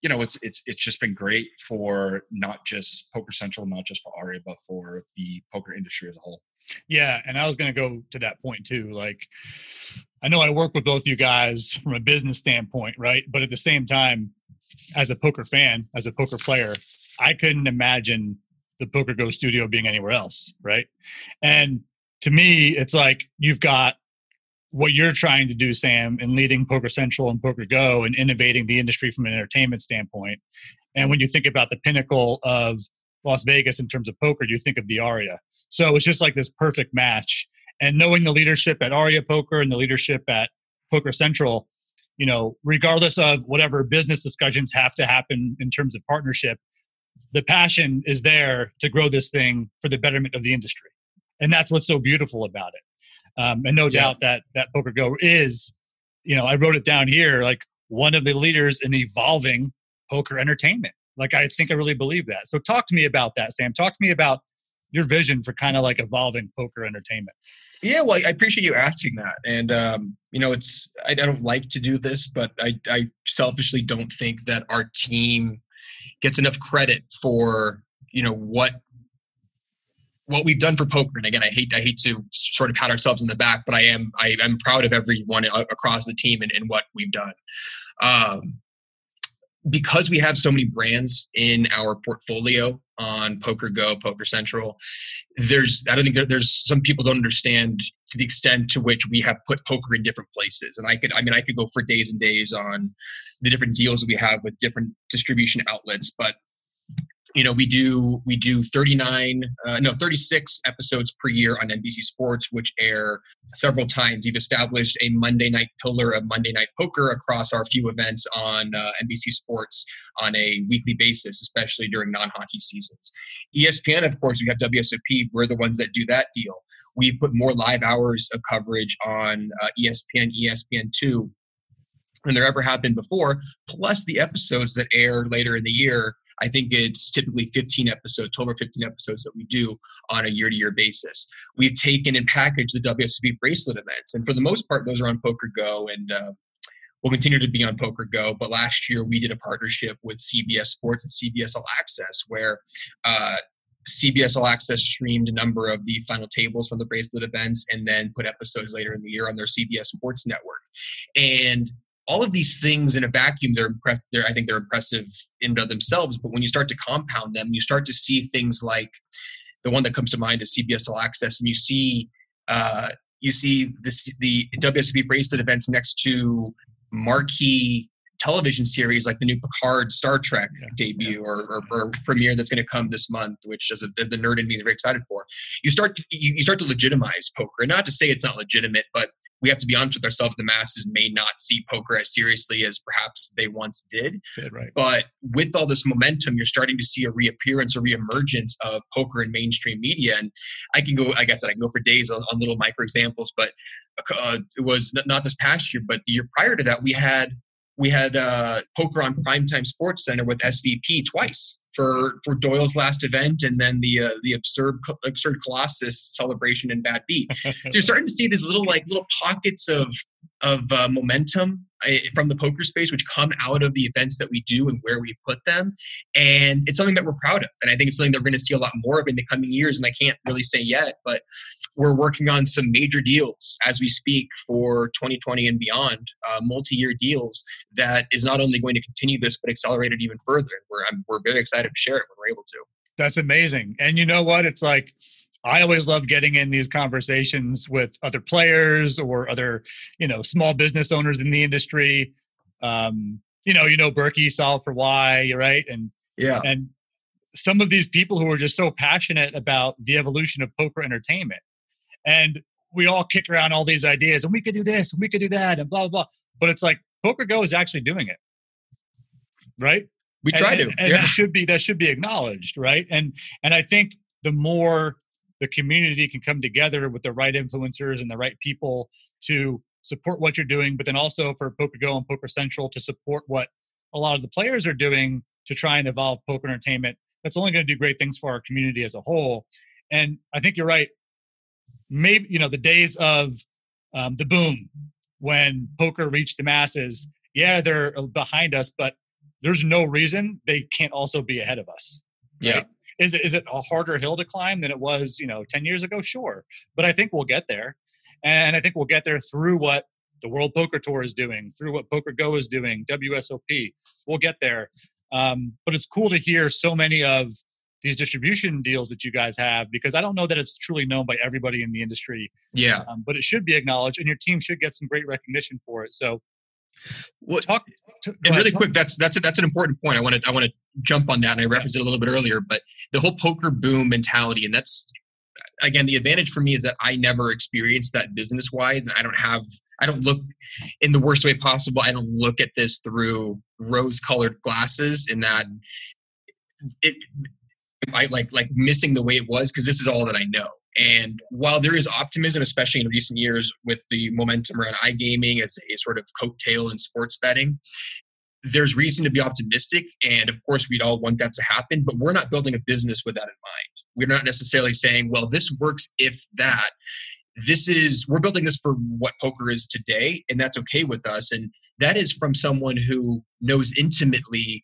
you know, it's it's it's just been great for not just Poker Central, not just for Aria, but for the poker industry as a whole. Yeah, and I was going to go to that point too. Like, I know I work with both you guys from a business standpoint, right? But at the same time, as a poker fan, as a poker player, I couldn't imagine the Poker Go studio being anywhere else, right? And to me, it's like you've got what you're trying to do, Sam, in leading Poker Central and Poker Go and innovating the industry from an entertainment standpoint. And when you think about the pinnacle of Las Vegas in terms of poker, you think of the Aria. So it's just like this perfect match. And knowing the leadership at Aria Poker and the leadership at Poker Central, you know, regardless of whatever business discussions have to happen in terms of partnership, the passion is there to grow this thing for the betterment of the industry. And that's what's so beautiful about it. Um, and no Yeah. doubt that that Poker Go is, you know, I wrote it down here, like one of the leaders in evolving poker entertainment. Like I think I really believe that. So talk to me about that, Sam. Talk to me about your vision for kind of like evolving poker entertainment. Yeah, well, I appreciate you asking that. And um, you know, it's I, I don't like to do this, but I, I selfishly don't think that our team gets enough credit for you know what what we've done for poker. And again, I hate I hate to sort of pat ourselves in the back, but I am I am proud of everyone across the team and, and what we've done. Um, because we have so many brands in our portfolio on Poker Go, Poker Central, there's I don't think there, there's some people don't understand to the extent to which we have put poker in different places. And I could I mean I could go for days and days on the different deals that we have with different distribution outlets, but you know we do we do 39 uh, no 36 episodes per year on nbc sports which air several times. We've established a monday night pillar of monday night poker across our few events on uh, nbc sports on a weekly basis especially during non-hockey seasons. Espn of course we have wsop we're the ones that do that deal. We put more live hours of coverage on uh, espn espn2 than there ever have been before plus the episodes that air later in the year I think it's typically 15 episodes, 12 or 15 episodes that we do on a year to year basis. We've taken and packaged the WSOP bracelet events. And for the most part, those are on Poker Go and uh, will continue to be on Poker Go. But last year, we did a partnership with CBS Sports and CBS All Access where uh, CBS All Access streamed a number of the final tables from the bracelet events and then put episodes later in the year on their CBS Sports network. And all of these things in a vacuum, they're impressive. They're, I think they're impressive in themselves. But when you start to compound them, you start to see things like the one that comes to mind is CBS All Access, and you see uh, you see this, the WSOP bracelet events next to marquee television series like the new Picard Star Trek yeah, debut yeah. Or, or, or, premiere that's going to come this month, which is a, the nerd in me is very excited for. You start you, you start to legitimize poker, and not to say it's not legitimate, but we have to be honest with ourselves. The masses may not see poker as seriously as perhaps they once did. right. But with all this momentum, you're starting to see a reappearance, a reemergence of poker in mainstream media. And I can go, like I said, I can go for days on, on little micro examples. But uh, it was not this past year, but the year prior to that, we had we had uh, poker on primetime sports center with svp twice for for doyle's last event and then the uh, the absurd absurd colossus celebration in bad beat so you're starting to see these little like little pockets of of uh, momentum from the poker space which come out of the events that we do and where we put them. And it's something that we're proud of. And i think it's something that we're going to see a lot more of in the coming years and i can't really say yet but we're working on some major deals as we speak for 2020 and beyond uh, multi-year deals that is not only going to continue this but accelerate it even further. We're, I'm, we're very excited to share it when we're able to. That's amazing. And you know what? It's like I always love getting in these conversations with other players or other, you know, small business owners in the industry. Um, you know, you know, Berkey solve for why, right? And yeah, and some of these people who are just so passionate about the evolution of poker entertainment, and we all kick around all these ideas, and we could do this, and we could do that, and blah blah blah. But it's like Poker Go is actually doing it, right? We try and, to, and, and yeah. that should be that should be acknowledged, right? And and I think the more the community can come together with the right influencers and the right people to support what you're doing, but then also for Poker Go and Poker Central to support what a lot of the players are doing to try and evolve poker entertainment. That's only going to do great things for our community as a whole. And I think you're right. Maybe you know the days of um, the boom when poker reached the masses. Yeah, they're behind us, but there's no reason they can't also be ahead of us. Right? Yeah. Is it is it a harder hill to climb than it was, you know, 10 years ago? Sure. But I think we'll get there. And I think we'll get there through what the World Poker Tour is doing, through what Poker Go is doing, WSOP. We'll get there. Um, but it's cool to hear so many of these distribution deals that you guys have because I don't know that it's truly known by everybody in the industry. Yeah. Um, but it should be acknowledged, and your team should get some great recognition for it. So, well, talk. To, and ahead, really talk. quick, that's that's a, that's an important point. I want to I want to jump on that, and I referenced it a little bit earlier. But the whole poker boom mentality, and that's again the advantage for me is that I never experienced that business wise, and I don't have I don't look in the worst way possible. I don't look at this through rose colored glasses. In that it, I like like missing the way it was because this is all that I know. And while there is optimism, especially in recent years with the momentum around iGaming as a sort of coattail in sports betting, there's reason to be optimistic. And of course, we'd all want that to happen, but we're not building a business with that in mind. We're not necessarily saying, well, this works if that. This is, we're building this for what poker is today, and that's okay with us. And that is from someone who knows intimately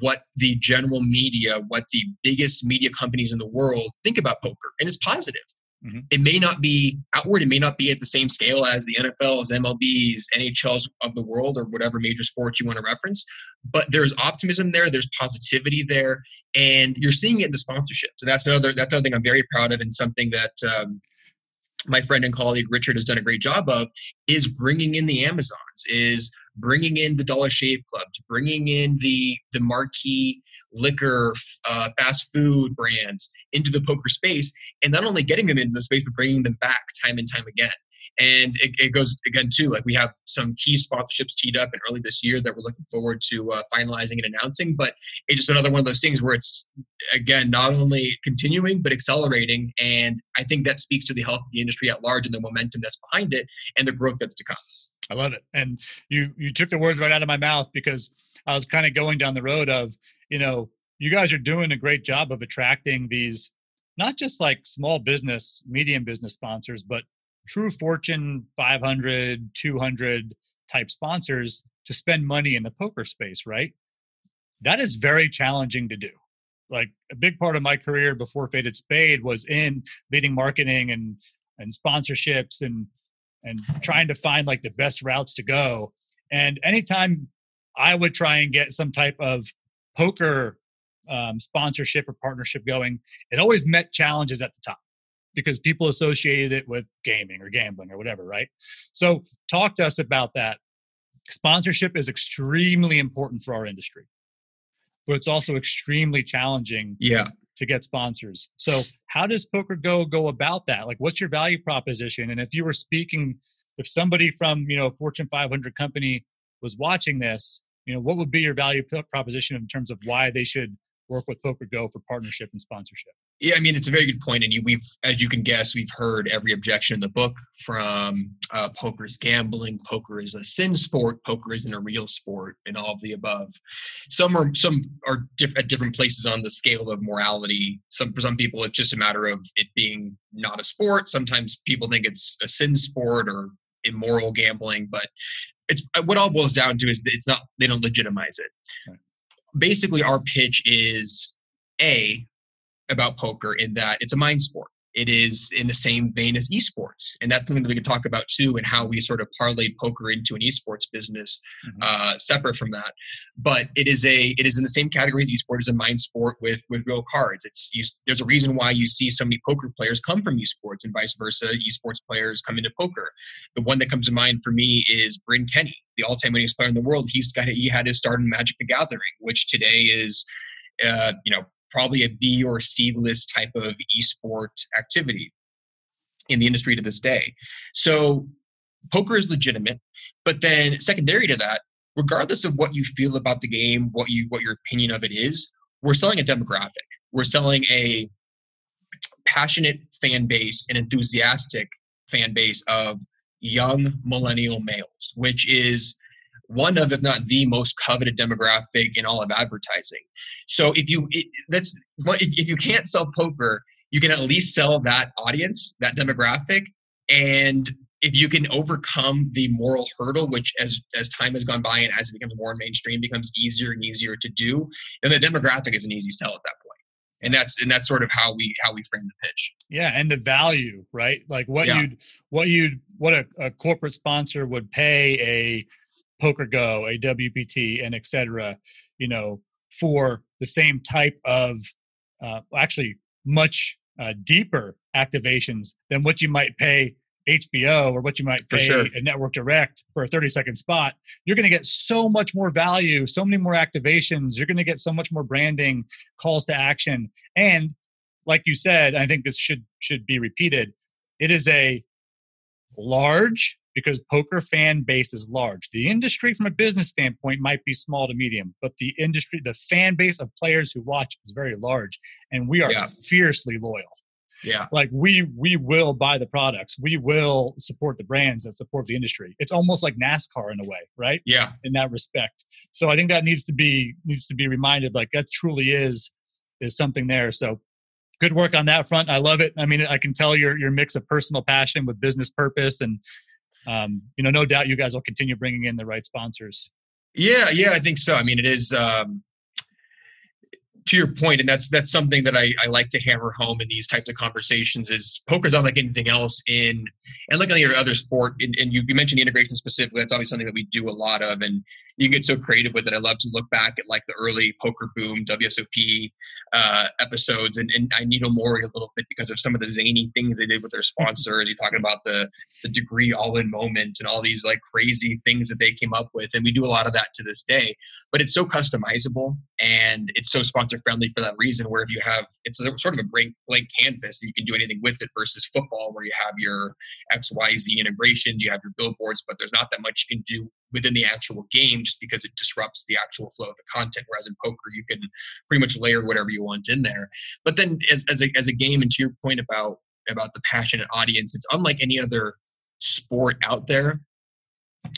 what the general media, what the biggest media companies in the world think about poker, and it's positive. Mm-hmm. It may not be outward, it may not be at the same scale as the NFLs, MLBs, NHLs of the world, or whatever major sports you want to reference. But there's optimism there, there's positivity there, and you're seeing it in the sponsorship. So that's another that's another thing I'm very proud of, and something that um, my friend and colleague Richard has done a great job of is bringing in the Amazons, is bringing in the Dollar Shave Clubs, bringing in the the marquee liquor, uh, fast food brands into the poker space, and not only getting them into the space, but bringing them back time and time again. And it, it goes again too. Like we have some key sponsorships teed up in early this year that we're looking forward to uh, finalizing and announcing. But it's just another one of those things where it's again not only continuing but accelerating. And I think that speaks to the health of the industry at large and the momentum that's behind it and the growth that's to come. I love it. And you you took the words right out of my mouth because I was kind of going down the road of, you know, you guys are doing a great job of attracting these not just like small business, medium business sponsors, but true Fortune 500, 200 type sponsors to spend money in the poker space, right? That is very challenging to do. Like a big part of my career before Faded Spade was in leading marketing and and sponsorships and and trying to find like the best routes to go. And anytime I would try and get some type of poker um, sponsorship or partnership going, it always met challenges at the top because people associated it with gaming or gambling or whatever, right? So, talk to us about that. Sponsorship is extremely important for our industry, but it's also extremely challenging Yeah. to get sponsors. So, how does Poker Go go about that? Like, what's your value proposition? And if you were speaking, if somebody from you know a Fortune 500 company was watching this, you know, what would be your value proposition in terms of why they should work with Poker Go for partnership and sponsorship? Yeah, I mean it's a very good point, and you, we've, as you can guess, we've heard every objection in the book from uh, poker is gambling, poker is a sin sport, poker isn't a real sport, and all of the above. Some are some are diff- at different places on the scale of morality. Some for some people, it's just a matter of it being not a sport. Sometimes people think it's a sin sport or immoral gambling, but it's what all boils down to is that it's not. They don't legitimize it. Basically, our pitch is a about poker in that it's a mind sport. It is in the same vein as esports, and that's something that we could talk about too, and how we sort of parlayed poker into an esports business, Mhm. uh, separate from that. But it is a it is in the same category as esports as a mind sport with with real cards. It's you, there's a reason why you see so many poker players come from esports and vice versa. Esports players come into poker. The one that comes to mind for me is Bryn Kenney, the all-time winningest player in the world. He's got he had his start in Magic the Gathering, which today is, uh, you know, probably a B or C list type of esport activity in the industry to this day. So poker is legitimate, but then secondary to that, regardless of what you feel about the game, what you what your opinion of it is, we're selling a demographic. We're selling a passionate fan base, and enthusiastic fan base of young millennial males, which is one of, if not the most coveted demographic in all of advertising. So if you, it, that's if, if you can't sell poker, you can at least sell that audience, that demographic, and if you can overcome the moral hurdle, which as as time has gone by and as it becomes more mainstream, becomes easier and easier to do, then the demographic is an easy sell at that point. And that's and that's sort of how we how we frame the pitch. Yeah, and the value, right? Like what Yeah. you'd what you'd what a, a corporate sponsor would pay a Poker Go, a WPT, and et cetera, you know, for the same type of uh, actually much uh, deeper activations than what you might pay HBO or what you might pay sure. a network direct for a 30 second spot. You're going to get so much more value, so many more activations. You're going to get so much more branding, calls to action, and like you said, I think this should should be repeated. It is a large because poker fan base is large. The industry from a business standpoint might be small to medium, but the industry, the fan base of players who watch is very large and we are Yeah. fiercely loyal. Yeah. Like we we will buy the products. We will support the brands that support the industry. It's almost like NASCAR in a way, right? Yeah. in that respect. So I think that needs to be needs to be reminded like that truly is is something there. So good work on that front. I love it. I mean, I can tell your your mix of personal passion with business purpose and um, you know, no doubt you guys will continue bringing in the right sponsors. Yeah, yeah, I think so. I mean, it is um, to your point, and that's that's something that I, I like to hammer home in these types of conversations. Is poker's unlike anything else in, and like any other sport. And, and you, you mentioned the integration specifically. That's obviously something that we do a lot of, and you get so creative with it. I love to look back at like the early poker boom WSOP uh, episodes, and, and I needle Mori a little bit because of some of the zany things they did with their sponsors. You're talking about the the degree all in moment and all these like crazy things that they came up with, and we do a lot of that to this day but it's so customizable and it's so sponsor friendly for that reason where if you have it's a, sort of a blank, blank canvas and you can do anything with it versus football where you have your xyz integrations you have your billboards but there's not that much you can do within the actual game just because it disrupts the actual flow of the content whereas in poker you can pretty much layer whatever you want in there. But then as, as, a, as a game and to your point about about the passionate audience it's unlike any other sport out there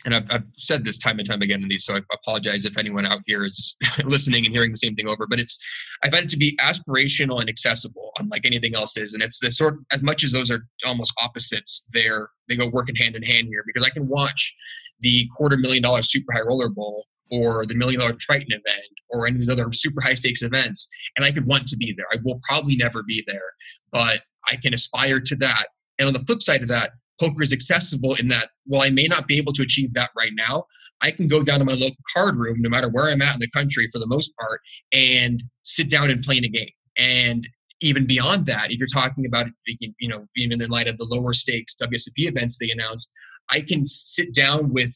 and I've, I've said this time and time again in these, so I apologize if anyone out here is listening and hearing the same thing over. But it's I find it to be aspirational and accessible, unlike anything else is. And it's the sort as much as those are almost opposites, they're they go working hand in hand here because I can watch the quarter million dollar super high roller bowl or the million dollar Triton event or any of these other super high stakes events, and I could want to be there. I will probably never be there, but I can aspire to that. And on the flip side of that, poker is accessible in that while I may not be able to achieve that right now, I can go down to my local card room, no matter where I'm at in the country for the most part, and sit down and play in a game. And even beyond that, if you're talking about, you know, even in light of the lower stakes WSOP events they announced, I can sit down with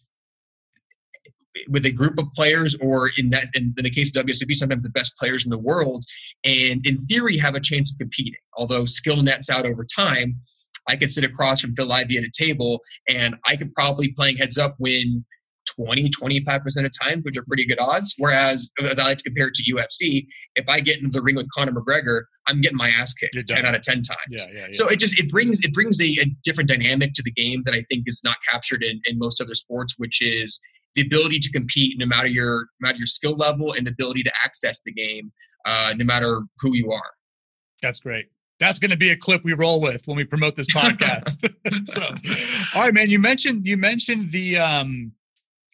with a group of players, or in that, in, the case of WSOP, sometimes the best players in the world, and in theory have a chance of competing. Although skill nets out over time, I could sit across from Phil Ivey at a table, and I could probably playing heads up win 20, 25% of times, which are pretty good odds. Whereas, as I like to compare it to UFC, if I get into the ring with Conor McGregor, I'm getting my ass kicked 10 out of 10 times. Yeah, yeah, yeah. So it just, it brings, it brings a, a, different dynamic to the game that I think is not captured in, in most other sports, which is the ability to compete no matter your, no matter your skill level and the ability to access the game uh, no matter who you are. That's great that's going to be a clip we roll with when we promote this podcast. so, all right, man. You mentioned you mentioned the um,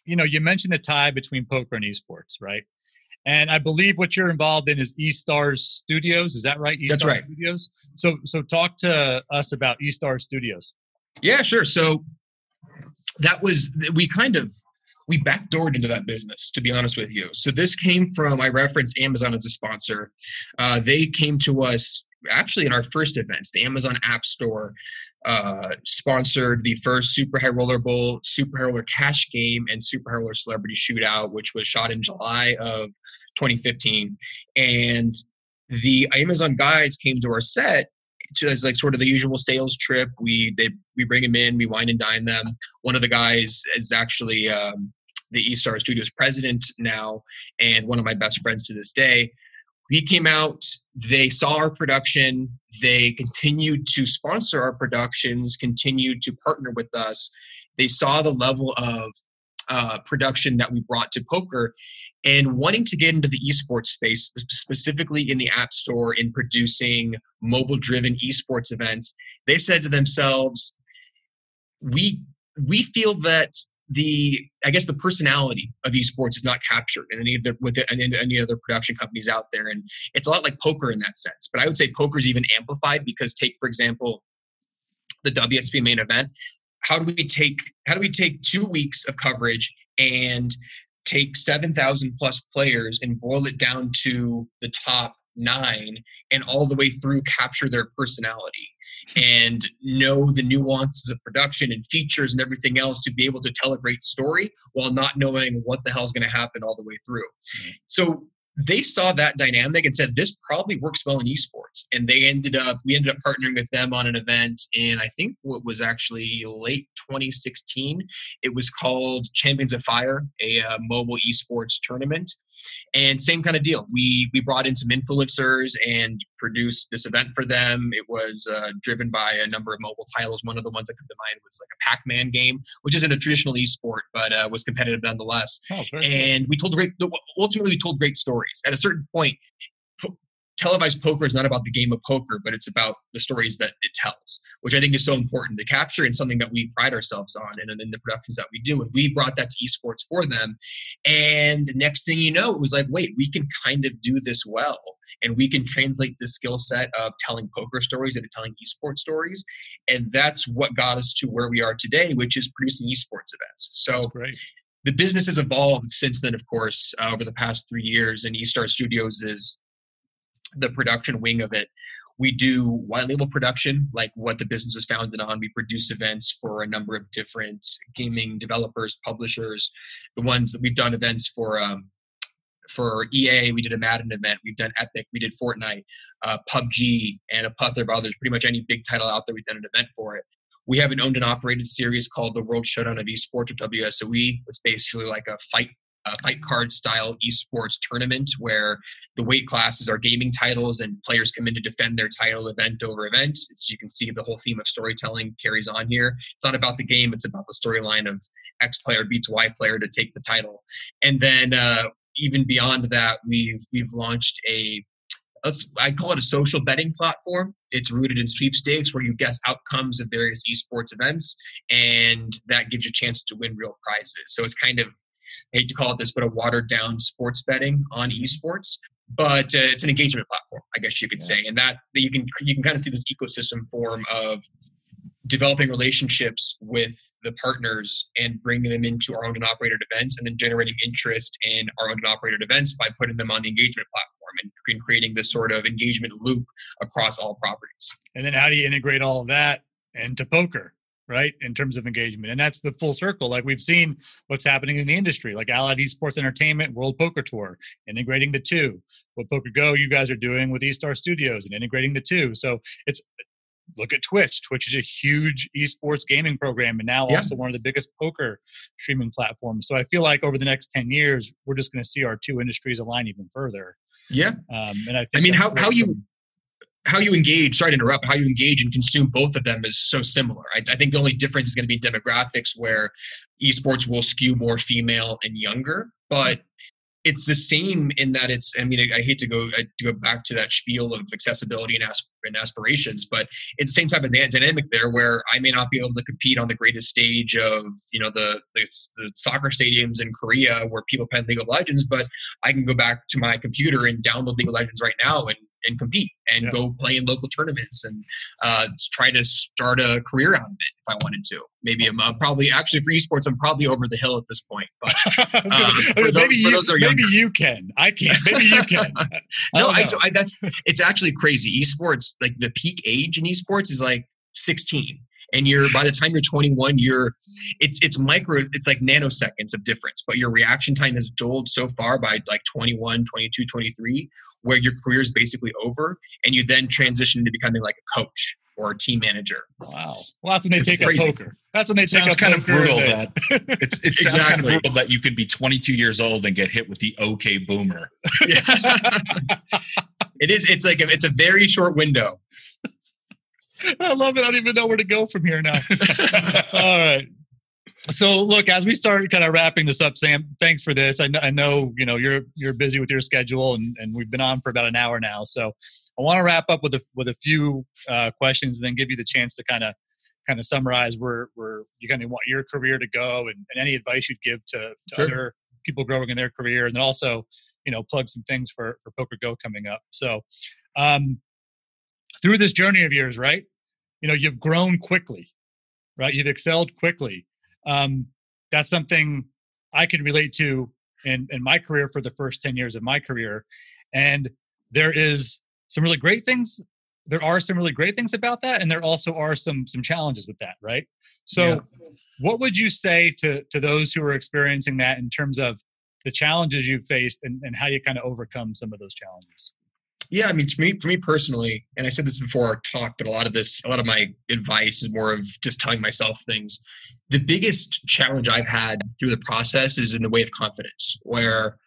you know, you mentioned the tie between poker and esports, right? And I believe what you're involved in is eStars Studios. Is that right? eStars That's right. Studios. So, so talk to us about eStars Studios. Yeah, sure. So that was we kind of we backdoored into that business, to be honest with you. So this came from I referenced Amazon as a sponsor. Uh, they came to us actually in our first events, the Amazon App Store uh, sponsored the first Super High Roller Bowl, Super High Roller Cash Game, and Super High Roller Celebrity Shootout, which was shot in July of 2015. And the Amazon guys came to our set to, as like sort of the usual sales trip. We they we bring them in, we wine and dine them. One of the guys is actually um, the E Star Studios president now, and one of my best friends to this day we came out they saw our production they continued to sponsor our productions continued to partner with us. They saw the level of uh, production that we brought to poker and wanting to get into the esports space specifically in the app store in producing mobile driven esports events. They said to themselves we we feel that the I guess the personality of esports is not captured in any of the with any, any other production companies out there, and it's a lot like poker in that sense. But I would say poker is even amplified because take for example the WSOP main event. How do we take how do we take two weeks of coverage and take seven thousand plus players and boil it down to the top nine and all the way through capture their personality and know the nuances of production and features and everything else to be able to tell a great story while not knowing what the hell is going to happen all the way through. Mm. So they saw that dynamic and said this probably works well in esports. And they ended up we ended up partnering with them on an event in i think what was actually late 2016 it was called champions of fire a uh, mobile esports tournament. And same kind of deal. We we brought in some influencers and produced this event for them. It was uh, driven by a number of mobile titles. One of the ones that come to mind was like a pac-man game which isn't a traditional esport but uh, was competitive nonetheless. Oh, and we told great ultimately we told great stories stories. At a certain point, po- televised poker is not about the game of poker, but it's about the stories that it tells, which I think is so important to capture and something that we pride ourselves on and in the productions that we do. And we brought that to esports for them. And next thing you know, it was like, wait, we can kind of do this well. And we can translate the skill set of telling poker stories into telling esports stories. And that's what got us to where we are today, which is producing esports events. So the business has evolved since then, of course, uh, over the past three years. And eStar Studios is the production wing of it. We do white label production, like what the business was founded on. We produce events for a number of different gaming developers, publishers. The ones that we've done events for um, for EA, we did a Madden event. We've done Epic, we did Fortnite, uh, PUBG, and a plethora of others. Pretty much any big title out there, we've done an event for it we have an owned and operated series called the World Showdown of Esports or WSOE. It's basically like a fight fight card style esports tournament where the weight classes are gaming titles and players come in to defend their title event over event. As you can see, the whole theme of storytelling carries on here. It's not about the game; it's about the storyline of X player beats Y player to take the title. And then uh, even beyond that, we've we've launched a I call it a social betting platform. It's rooted in sweepstakes where you guess outcomes of various esports events, and that gives you a chance to win real prizes. So it's kind of, I hate to call it this, but a watered down sports betting on esports. But uh, it's an engagement platform, I guess you could yeah. say, and that, that you can you can kind of see this ecosystem form of developing relationships with the partners and bringing them into our owned and operated events and then generating interest in our owned and operated events by putting them on the engagement platform and creating this sort of engagement loop across all properties. And then how do you integrate all of that into poker? right in terms of engagement and that's the full circle like we've seen what's happening in the industry like allied esports entertainment world poker tour integrating the two what poker go you guys are doing with estar studios and integrating the two so it's look at Twitch. Twitch is a huge esports gaming program and now yeah. also one of the biggest poker streaming platforms. So I feel like over the next 10 years, we're just going to see our two industries align even further. Yeah. Um, and I think, I mean, how, how you, how you engage, sorry to interrupt, how you engage and consume both of them is so similar. I, I think the only difference is going to be demographics where esports will skew more female and younger, but it's the same in that it's i mean i, hate to go I, to go back to that spiel of accessibility and, asp- and aspirations but it's the same type of dynamic there where i may not be able to compete on the greatest stage of you know the, the, the soccer stadiums in korea where people play league of legends but i can go back to my computer and download league of legends right now and and compete and yeah. go play in local tournaments and uh, try to start a career out of it if I wanted to. Maybe I'm uh, probably actually for esports. I'm probably over the hill at this point. But um, maybe you, maybe you can. I can't. Maybe you can. no, I, so I, that's it's actually crazy. Esports like the peak age in esports is like 16 and you're by the time you're 21 you're it's it's micro it's like nanoseconds of difference but your reaction time has dulled so far by like 21 22 23 where your career is basically over and you then transition to becoming like a coach or a team manager. Wow. Well, that's when they it's take crazy. up poker. That's when they take sounds up kind of brutal that it's, it sounds kind of brutal that you could be 22 years old and get hit with the OK boomer. it is. It's like a, it's a very short window. I love it. I don't even know where to go from here now. All right. So look, as we start kind of wrapping this up, Sam, thanks for this. I know, I know you know you're you're busy with your schedule, and, and we've been on for about an hour now. So I want to wrap up with a with a few uh, questions, and then give you the chance to kind of kind of summarize where where you kind of want your career to go, and, and any advice you'd give to, to sure. other people growing in their career, and then also you know plug some things for for PokerGO coming up. So um, through this journey of yours, right? You know, you've grown quickly, right? You've excelled quickly. Um, that's something I can relate to in, in my career for the first 10 years of my career. And there is some really great things. There are some really great things about that. And there also are some, some challenges with that. Right. So yeah. what would you say to, to those who are experiencing that in terms of the challenges you've faced and, and how you kind of overcome some of those challenges? Yeah, I mean, for me, for me personally, and I said this before our talk, but a lot of this, a lot of my advice is more of just telling myself things. The biggest challenge I've had through the process is in the way of confidence, where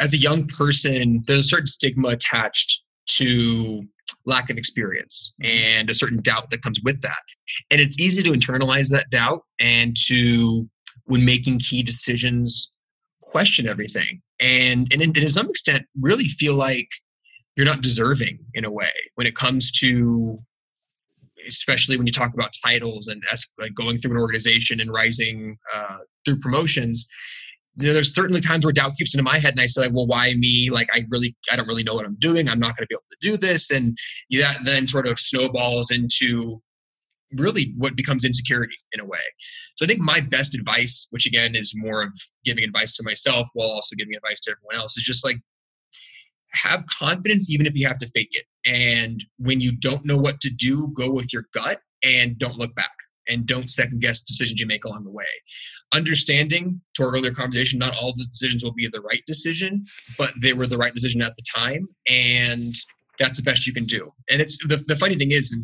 as a young person, there's a certain stigma attached to lack of experience and a certain doubt that comes with that. And it's easy to internalize that doubt and to, when making key decisions, question everything. And, and, and to some extent, really feel like you're not deserving in a way when it comes to especially when you talk about titles and like going through an organization and rising uh, through promotions you know, there's certainly times where doubt keeps into my head and i say like well why me? Like i really i don't really know what i'm doing. I'm not going to be able to do this. And that then sort of snowballs into really what becomes insecurity in a way. So i think my best advice which again is more of giving advice to myself while also giving advice to everyone else is just like have confidence even if you have to fake it. And when you don't know what to do, go with your gut and don't look back and don't second guess decisions you make along the way. Understanding to our earlier conversation, not all the decisions will be the right decision, but they were the right decision at the time. And that's the best you can do. And it's the, the funny thing is,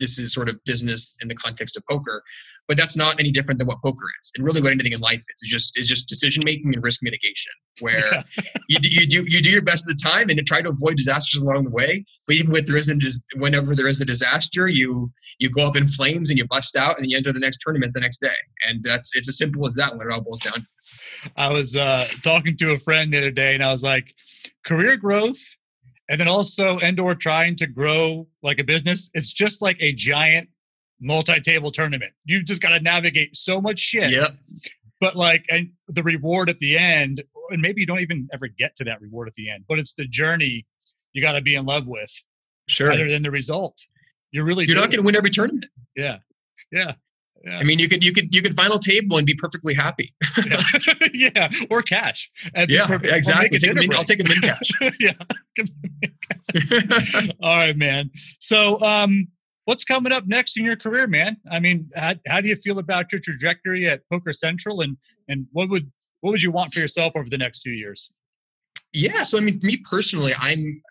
this is sort of business in the context of poker, but that's not any different than what poker is. And really, what anything in life is, is just is just decision making and risk mitigation, where yeah. you, do, you do you do your best at the time and try to avoid disasters along the way. But even with there isn't whenever there is a disaster, you you go up in flames and you bust out and you enter the next tournament the next day. And that's it's as simple as that when it all boils down. I was uh, talking to a friend the other day, and I was like, career growth and then also and/or trying to grow like a business. It's just like a giant multi-table tournament. You've just got to navigate so much shit. Yep. But like, and the reward at the end, and maybe you don't even ever get to that reward at the end, but it's the journey you got to be in love with, sure, rather than the result. You're really you're not going to win every tournament. Yeah. Yeah. I mean, you could you could you could final table and be perfectly happy. yeah. yeah, or cash. And yeah, perfect- exactly. Take min- I'll take a min cash. yeah. Give me cash. All right, man. So, um, what's coming up next in your career, man? I mean, how, how do you feel about your trajectory at Poker Central, and and what would what would you want for yourself over the next few years? Yeah. So I mean, me personally, I'm.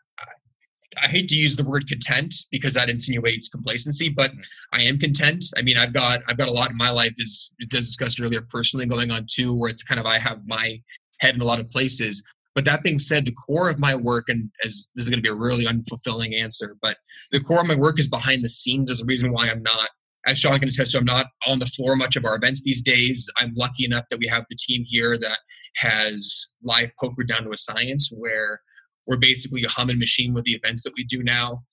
I hate to use the word content because that insinuates complacency, but mm. I am content. I mean, I've got I've got a lot in my life, as as discussed earlier, personally going on too, where it's kind of I have my head in a lot of places. But that being said, the core of my work, and as this is going to be a really unfulfilling answer, but the core of my work is behind the scenes. There's a reason why I'm not, as Sean can attest to, I'm not on the floor much of our events these days. I'm lucky enough that we have the team here that has live poker down to a science where we're basically a humming machine with the events that we do now.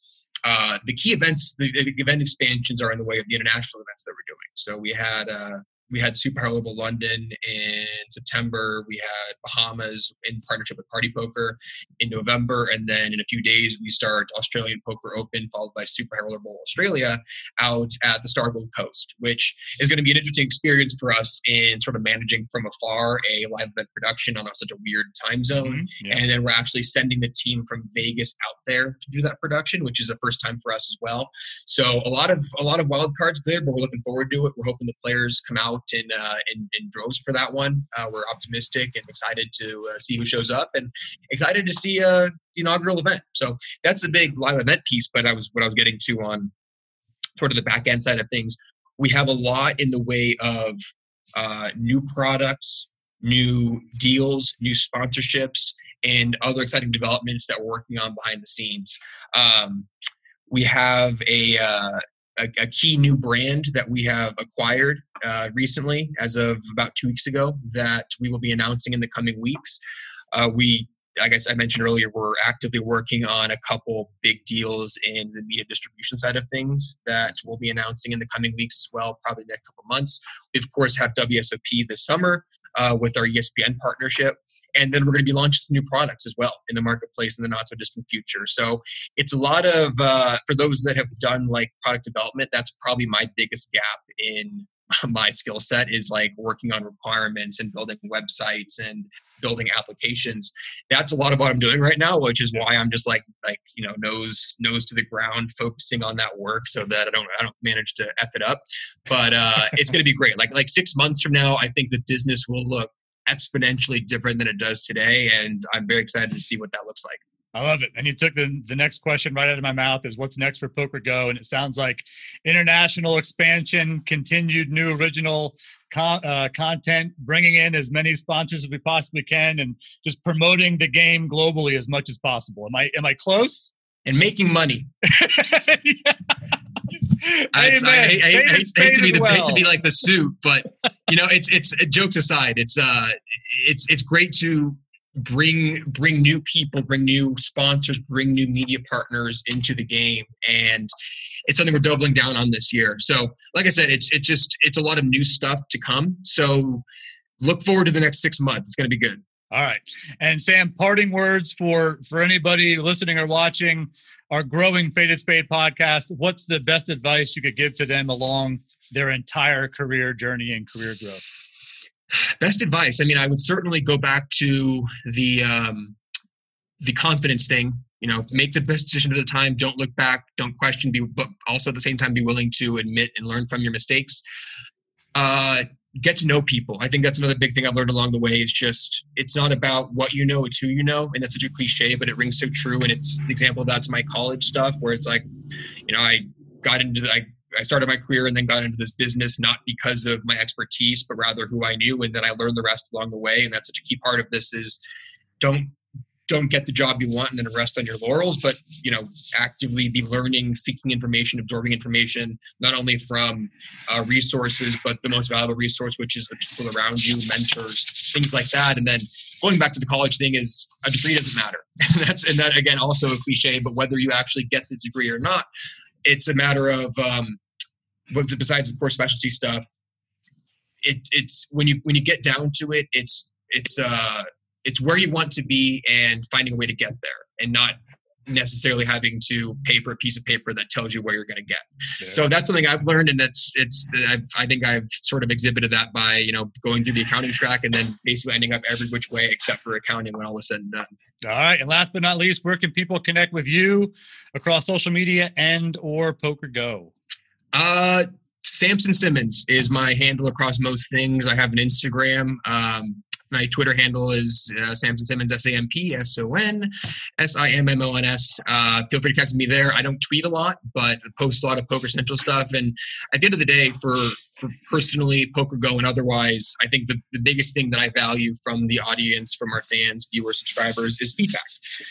Uh, the key events, the, the event expansions are in the way of the international events that we're doing. So we had uh, we had Super High Roller London in September. We had Bahamas in partnership with Party Poker in November, and then in a few days we start Australian Poker Open, followed by Super High Roller Australia out at the Star Gold Coast, which is going to be an interesting experience for us in sort of managing from afar a live event production on such a weird time zone. Mm-hmm. Yeah. And then we're actually sending the team from Vegas out there to do that production, which is a first time for us as well. So a lot of a lot of wild cards there, but we're looking forward to it. We're hoping the players come out in uh, in, in droves for that one. Uh, we're optimistic and excited to uh, see who shows up, and excited to see uh, the inaugural event. So that's the big live event piece. But I was what I was getting to on sort of the back end side of things. We have a lot in the way of uh, new products, new deals, new sponsorships, and other exciting developments that we're working on behind the scenes. Um, we have a, uh, a a key new brand that we have acquired uh, recently, as of about two weeks ago, that we will be announcing in the coming weeks. Uh, we I guess I mentioned earlier, we're actively working on a couple big deals in the media distribution side of things that we'll be announcing in the coming weeks as well, probably the next couple months. We, of course, have WSOP this summer uh, with our ESPN partnership. And then we're going to be launching new products as well in the marketplace in the not so distant future. So it's a lot of, uh, for those that have done like product development, that's probably my biggest gap in my skill set is like working on requirements and building websites and building applications. That's a lot of what i'm doing right now which is why i'm just like like you know nose nose to the ground focusing on that work so that i don't i don't manage to f it up. But uh it's going to be great. Like like six months from now i think the business will look exponentially different than it does today and i'm very excited to see what that looks like I love it. And you took the, the next question right out of my mouth is what's next for PokerGO? And it sounds like international expansion, continued new original con- uh, content, bringing in as many sponsors as we possibly can, and just promoting the game globally as much as possible. Am I am I close? and making money Yeah. I, I, hate, I hate- hate- hate to be hate to be like the suit, but you know, it's it's jokes aside. It's uh, it's it's great to bring bring new people, bring new sponsors, bring new media partners into the game, and it's something we're doubling down on this year. So, like I said, it's it's just it's a lot of new stuff to come. So, look forward to the next six months. It's going to be good. All right. And Sam, parting words for for anybody listening or watching our growing Faded Spade podcast. What's the best advice you could give to them along their entire career journey and career growth? Best advice i mean i would certainly go back to the um the confidence thing you know make the best decision at the time don't look back don't question be but also at the same time be willing to admit and learn from your mistakes. Uh get to know people. I think that's another big thing i've learned along the way is just it's not about what you know it's who you know and that's such a cliche but it rings so true and it's the example of that's my college stuff where it's like you know i got into the, I I started my career and then got into this business not because of my expertise, but rather who I knew, and then I learned the rest along the way. And that's such a key part of this is don't don't get the job you want and then rest on your laurels, but you know, actively be learning, seeking information, absorbing information, not only from uh, resources, but the most valuable resource, which is the people around you, mentors, things like that. And then going back to the college thing is a degree doesn't matter. And that's and that again also a cliche, but whether you actually get the degree or not, it's a matter of um, besides of course specialty stuff it, it's when you when you get down to it it's it's uh it's where you want to be and finding a way to get there and not necessarily having to pay for a piece of paper that tells you where you're going to get. Yeah. So that's something I've learned, and that's it's I've, I think I've sort of exhibited that by you know going through the accounting track and then basically ending up every which way except for accounting when all is said and done. All right, and last but not least, where can people connect with you across social media and or PokerGO? Uh, Sampson Simmons is my handle across most things. I have an Instagram. Um, my Twitter handle is uh, Sampson Simmons, S A M P S O N S I M M O N S. Uh, feel free to with me there. I don't tweet a lot, but I post a lot of Poker Central stuff. And at the end of the day, for for personally PokerGO and otherwise i think the, the biggest thing that i value from the audience from our fans viewers subscribers is feedback.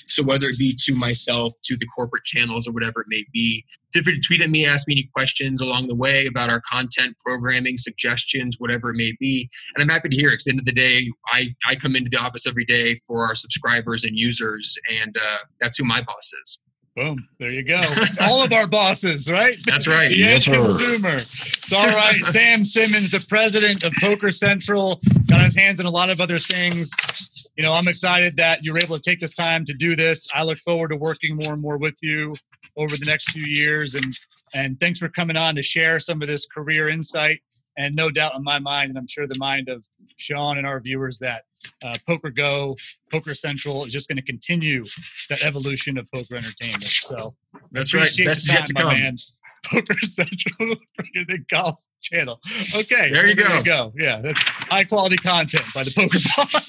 So whether it be to myself to the corporate channels or whatever it may be feel free to tweet at me ask me any questions along the way about our content programming suggestions whatever it may be. And i'm happy to hear it at the end of the day i i come into the office every day for our subscribers and users and uh, that's who my boss is Boom. There you go. It's all of our bosses, right? That's right. the yes, end consumer. It's all right. Sam Simmons, the president of Poker Central, got his hands in a lot of other things. You know, I'm excited that you were able to take this time to do this. I look forward to working more and more with you over the next few years. And and thanks for coming on to share some of this career insight. And no doubt in my mind, and I'm sure the mind of Sean and our viewers, that uh, PokerGO, Poker Central is just going to continue that evolution of poker entertainment. So that's right. Best time, yet to come. Man. Poker Central, the golf channel. Okay, there you well, go. There you go. Yeah, that's high quality content by the Poker Boss.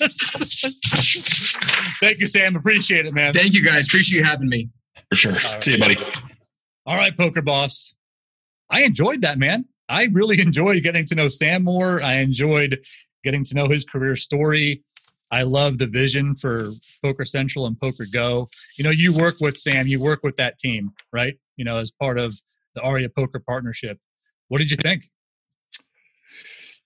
Thank you, Sam. Appreciate it, man. Thank you, guys. Appreciate you having me. For sure. Right. See you, buddy. All right, Poker Boss. I enjoyed that, man. I really enjoyed getting to know Sam more. I enjoyed getting to know his career story. I love the vision for Poker Central and PokerGO. You know, you work with Sam, you work with that team, right? You know, as part of the Aria Poker Partnership. What did you think?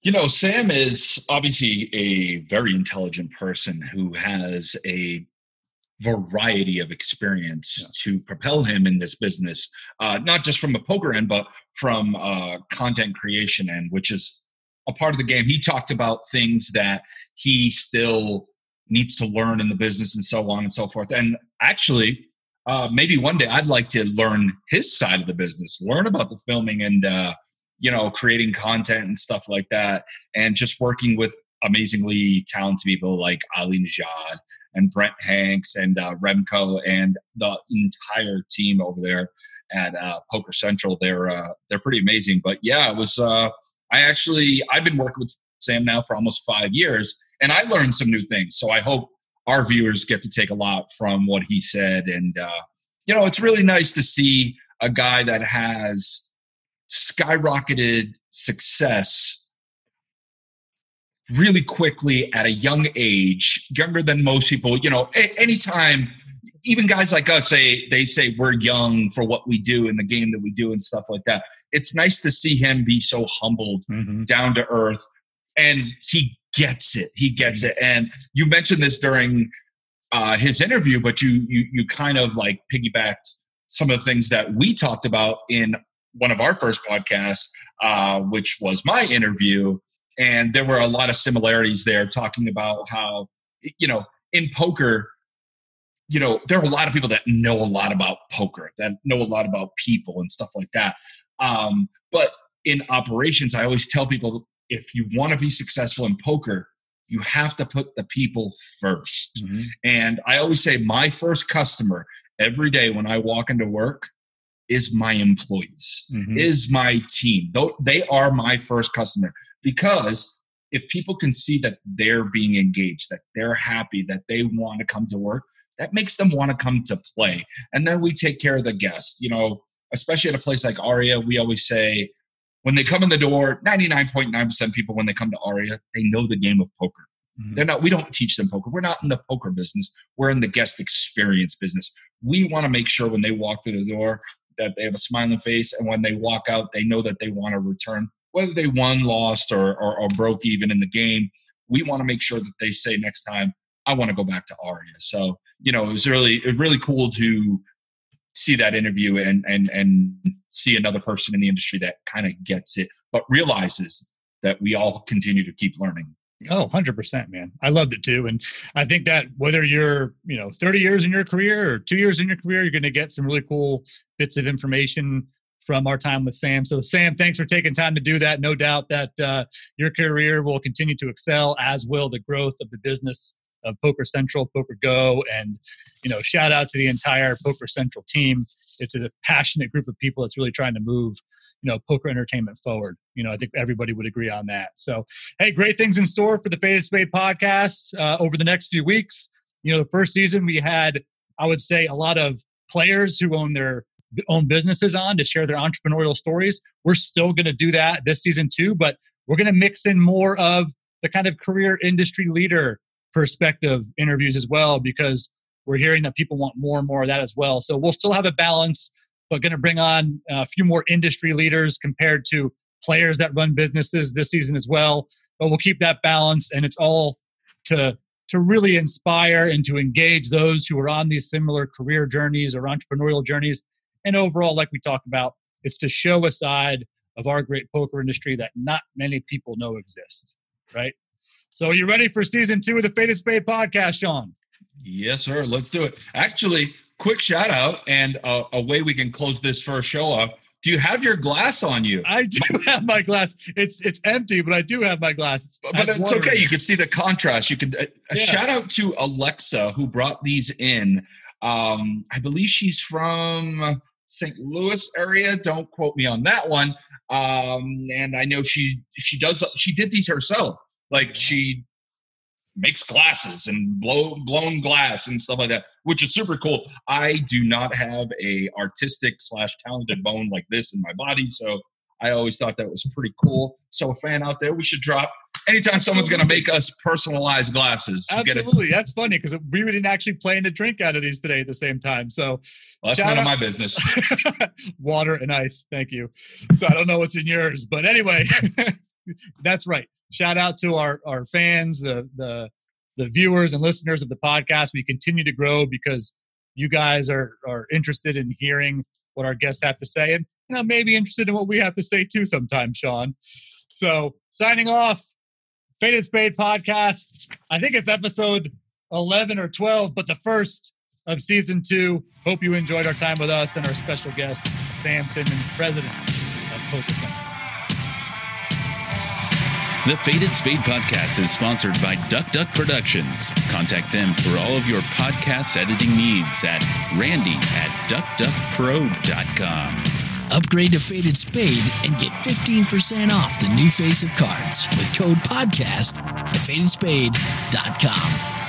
You know, Sam is obviously a very intelligent person who has a variety of experience yeah. to propel him in this business, uh, not just from a poker end, but from uh, content creation end, which is a part of the game. He talked about things that he still needs to learn in the business and so on and so forth. And actually, uh, maybe one day I'd like to learn his side of the business, learn about the filming and uh, you know creating content and stuff like that, and just working with amazingly talented people like Ali Nejad and Brent Hanks and uh, Remko and the entire team over there at uh, Poker Central. They're uh, they're pretty amazing. But yeah, it was uh, I actually I've been working with Sam now for almost five years, and I learned some new things. So I hope our viewers get to take a lot from what he said. And uh, you know, it's really nice to see a guy that has skyrocketed success really quickly at a young age, younger than most people. You know, a- anytime even guys like us say they say we're young for what we do in the game that we do and stuff like that. It's nice to see him be so humbled, mm-hmm. down to earth, and he gets it. He gets mm-hmm. it. And you mentioned this during uh, his interview, but you you you kind of like piggybacked some of the things that we talked about in one of our first podcasts, uh, which was my interview, and there were a lot of similarities there, talking about how you know in poker you know, there are a lot of people that know a lot about poker, that know a lot about people and stuff like that. Um, but in operations, I always tell people if you want to be successful in poker, you have to put the people 1st mm-hmm. And I always say, my first customer every day when I walk into work is my employees, mm-hmm. is my team. They are my first customer because if people can see that they're being engaged, that they're happy, that they want to come to work, that makes them want to come to play. And then we take care of the guests. You know, especially at a place like Aria, we always say when they come in the door, 99.9% people when they come to Aria, they know the game of poker. Mm-hmm. They're not, we don't teach them poker. We're not in the poker business. We're in the guest experience business. We want to make sure when they walk through the door that they have a smiling face. And when they walk out, they know that they want to return, whether they won, lost, or, or, or broke even in the game. We want to make sure that they say next time, I want to go back to Aria. So, you know, it was really, it was really cool to see that interview and, and, and see another person in the industry that kind of gets it, but realizes that we all continue to keep learning. Oh, 100%, man. I loved it too. And I think that whether you're, you know, 30 years in your career or two years in your career, you're going to get some really cool bits of information from our time with Sam. So, Sam, thanks for taking time to do that. No doubt that uh, your career will continue to excel, as will the growth of the business of Poker Central, PokerGO. And, you know, shout out to the entire Poker Central team. It's a passionate group of people that's really trying to move you know poker entertainment forward you know i think everybody would agree on that so hey great things in store for the faded spade podcast uh, over the next few weeks you know the first season we had i would say a lot of players who own their own businesses on to share their entrepreneurial stories we're still going to do that this season too but we're going to mix in more of the kind of career industry leader perspective interviews as well because we're hearing that people want more and more of that as well so we'll still have a balance but going to bring on a few more industry leaders compared to players that run businesses this season as well. But we'll keep that balance, and it's all to to really inspire and to engage those who are on these similar career journeys or entrepreneurial journeys. And overall, like we talked about, it's to show a side of our great poker industry that not many people know exists. Right. So, are you ready for season two of the Faded Spade podcast, Sean? Yes, sir. Let's do it. Actually, quick shout out and a, a way we can close this first show off. Do you have your glass on you? I do have my glass. It's it's empty, but I do have my glass. It's, but it's okay. You can see the contrast. You can uh, yeah. shout out to Alexa who brought these in. Um, I believe she's from St. Louis area. Don't quote me on that one. Um, and I know she she does she did these herself. Like she makes glasses and blow blown glass and stuff like that, which is super cool. I do not have a artistic slash talented bone like this in my body, so I always thought that was pretty cool. So a fan out there, we should drop anytime someone's going to make us personalized glasses. Absolutely, that's funny because we didn't actually plan to drink out of these today at the same time. So well, that's none out. of my business. Water and ice, thank you. So I don't know what's in yours, but anyway, that's right shout out to our our fans, the the the viewers and listeners of the podcast. We continue to grow because you guys are are interested in hearing what our guests have to say, and you know maybe interested in what we have to say too sometimes, Sean. So signing off, Faded Spade podcast. I think it's episode eleven or twelve, but the first of season two. Hope you enjoyed our time with us and our special guest, Sam Simmons, president of Poker Central. The Faded Spade podcast is sponsored by Duck Duck Productions. Contact them for all of your podcast editing needs at randy at duckduckpro.com. Upgrade to Faded Spade and get 15% off the new face of cards with code PODCAST at fadedspade.com.